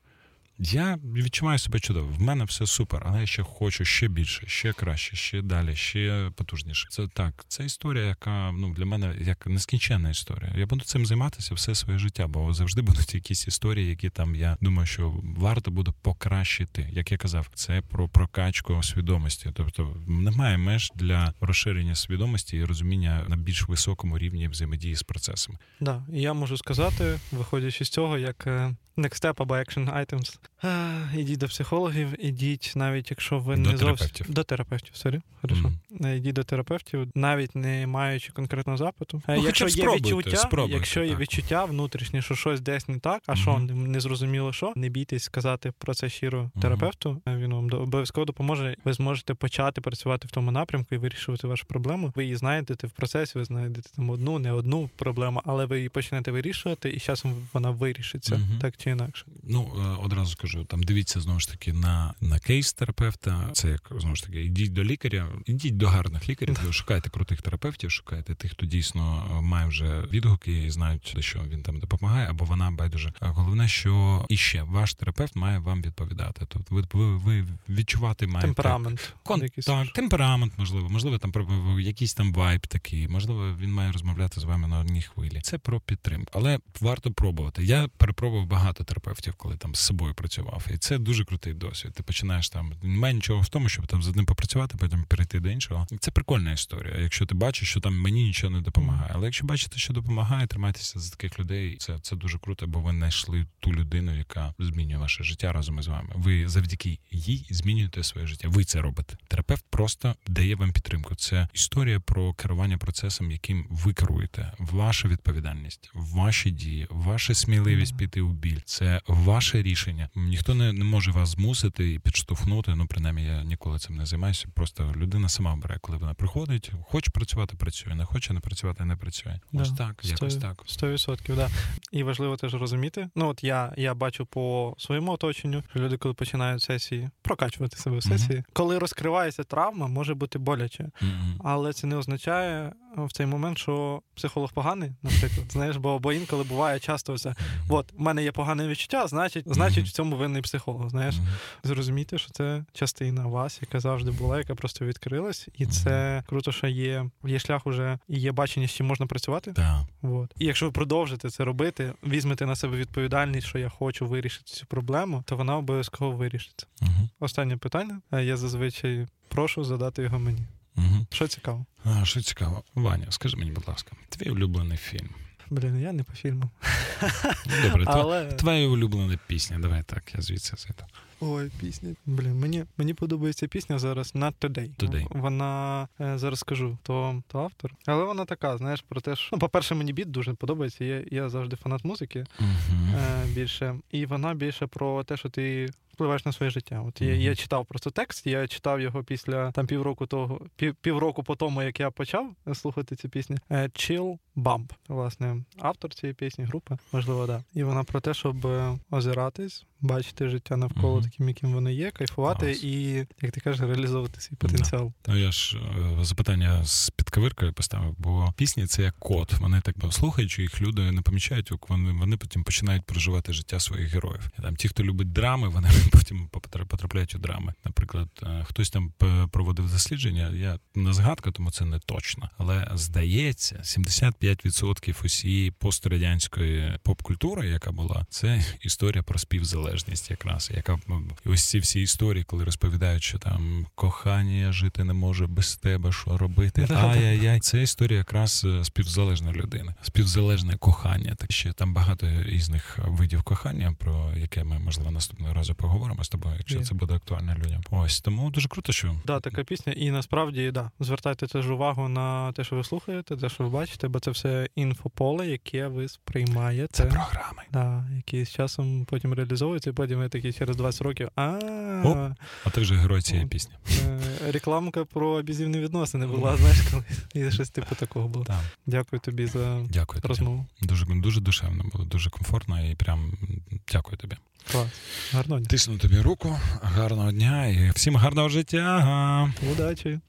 Я відчуваю себе чудово. В мене все супер, але я ще хочу ще більше, ще краще, ще далі, ще потужніше. Це так, це історія, яка ну для мене як нескінченна історія. Я буду цим займатися все своє життя, бо завжди будуть якісь історії, які там я думаю, що варто буде покращити. Як я казав, це про прокачку свідомості. Тобто немає меж для розширення свідомості і розуміння на більш високому рівні взаємодії з процесами. Да, і я можу сказати, виходячи з цього, як е, Next Step або Action Items. Ідіть до психологів, ідіть, навіть якщо ви до не зовсім до терапевтів, sorry, хорошо. Mm. Ідіть до терапевтів, навіть не маючи конкретного запиту. Ну, якщо є відчуття, спробуйте, якщо є так. відчуття внутрішнє, що щось десь не так, а mm-hmm. що не зрозуміло, що не бійтесь сказати про це щиро терапевту. Mm-hmm. Він вам обов'язково допоможе. Ви зможете почати працювати в тому напрямку і вирішувати вашу проблему. Ви її знайдете в процесі, ви знайдете там одну, не одну проблему, але ви її почнете вирішувати, і з часом вона вирішиться так чи інакше. Ну е, одразу скажу, там дивіться знову ж таки на на кейс терапевта. Це як знову ж таки, йдіть до лікаря, йдіть до гарних лікарів, шукайте крутих терапевтів, шукайте тих, хто дійсно е, має вже відгуки і знають, що він там допомагає, або вона байдуже. Головне, що іще ваш терапевт має вам відповідати. Тобто ви ви, ви відчувати маєте темперамент. Кон... Так, темперамент, можливо, можливо, там якийсь там вайб такий, можливо, він має розмовляти з вами на одній хвилі. Це про підтримку, але варто пробувати. Я перепробував багато терапевтів, коли там з собою працював. І це дуже крутий досвід. Ти починаєш там. Немає нічого в тому, щоб там з одним попрацювати, потім перейти до іншого. Це прикольна історія. Якщо ти бачиш, що там мені нічого не допомагає. Але якщо бачите, що допомагає, тримайтеся за таких людей. Це це дуже круто, бо ви знайшли ту людину, яка змінює ваше життя разом із вами. Ви завдяки їй змінюєте своє життя. Ви це робите. Терапевт просто дає вам підтримку. Це історія про керування процесом, яким ви керуєте. Ваша відповідальність, ваші дії, ваша сміливість піти у біль. Це ваше рішення. Ніхто не, не може вас змусити і підштовхнути. Ну, принаймні, я ніколи цим не займаюся. Просто людина сама обирає, коли вона приходить. Хоче працювати, працює, не хоче не працювати, не працює. Ось да, так, якось 100%, так. Сто відсотків, да. І важливо теж розуміти. Ну от я я бачу по своєму оточенню, що люди, коли починають сесії, прокачувати себе в сесії, mm-hmm. коли розкривається травма, може бути боляче, mm-hmm. але це не означає в цей момент, що психолог поганий, наприклад. Знаєш, бо бо інколи буває часто це. От в мене є погане відчуття, значить, значить, в цьому винний психолог. Знаєш, зрозуміти, що це частина вас, яка завжди була, яка просто відкрилась, і це круто, що є є шлях уже і є бачення, з чим можна працювати. Да. От. І якщо ви продовжите це робити, візьмете на себе відповідальність, що я хочу вирішити цю проблему, то вона обов'язково вирішиться. uh Останнє питання. Я зазвичай прошу задати його мені. Угу. Що цікаво? А, Що цікаво? Ваня, скажи мені, будь ласка, твій улюблений фільм. Блін, я не по фільму. Добре, Але... твоя улюблена пісня. Давай так, я звідси зайду. Ой, пісня. Блін, мені мені подобається пісня зараз Not Today. Today. Вона е, зараз скажу, то то автор. Але вона така, знаєш, про те, що ну, по-перше, мені біт дуже подобається. Я я завжди фанат музики uh-huh. е, більше. І вона більше про те, що ти впливаєш на своє життя. От я я читав просто текст, я читав його після там півроку того, пів, півроку по тому, як я почав слухати цю пісню. Е, Chill Bump, власне, автор цієї пісні, групи, можливо, да. І вона про те, щоб е, озиратись, бачити життя навколо. Таким, яким воно є, кайфувати Клас. і, як ти кажеш, реалізовувати свій потенціал. Да. Ну я ж е, запитання з підковиркою поставив, бо пісні це як код. Вони так слухаючи їх, люди не помічають, вони вони потім починають проживати життя своїх героїв. Там ті, хто любить драми, вони потім потрапляють у драми. Наприклад, е, хтось там проводив дослідження. Я не згадка, тому це не точно. Але здається, 75% усієї пострадянської поп-культури, яка була, це історія про співзалежність, якраз яка і ось ці всі історії, коли розповідають, що там кохання жити не може без тебе, що робити. Ай-яй-яй. Це історія якраз е, співзалежної людини, співзалежне кохання. Так ще там багато різних видів кохання, про яке ми можливо наступного разу поговоримо з тобою, якщо yeah. це буде актуально людям. Ось тому дуже круто, що да, така пісня, і насправді да, звертайте теж увагу на те, що ви слухаєте, те, що ви бачите, бо це все інфополе, яке ви сприймаєте. Це програми, да, які з часом потім реалізовуються, і потім ви такі через 20 років. А а ти вже герой цієї пісні. Е, рекламка про абізивні відносини була, знаєш, коли і щось типу такого було. Так. Дякую тобі за Дякую тобі. розмову. Дуже дуже душевно було, дуже комфортно і прям дякую тобі. Клас. Гарного дня. Тисну тобі руку, гарного дня і всім гарного життя. Удачі.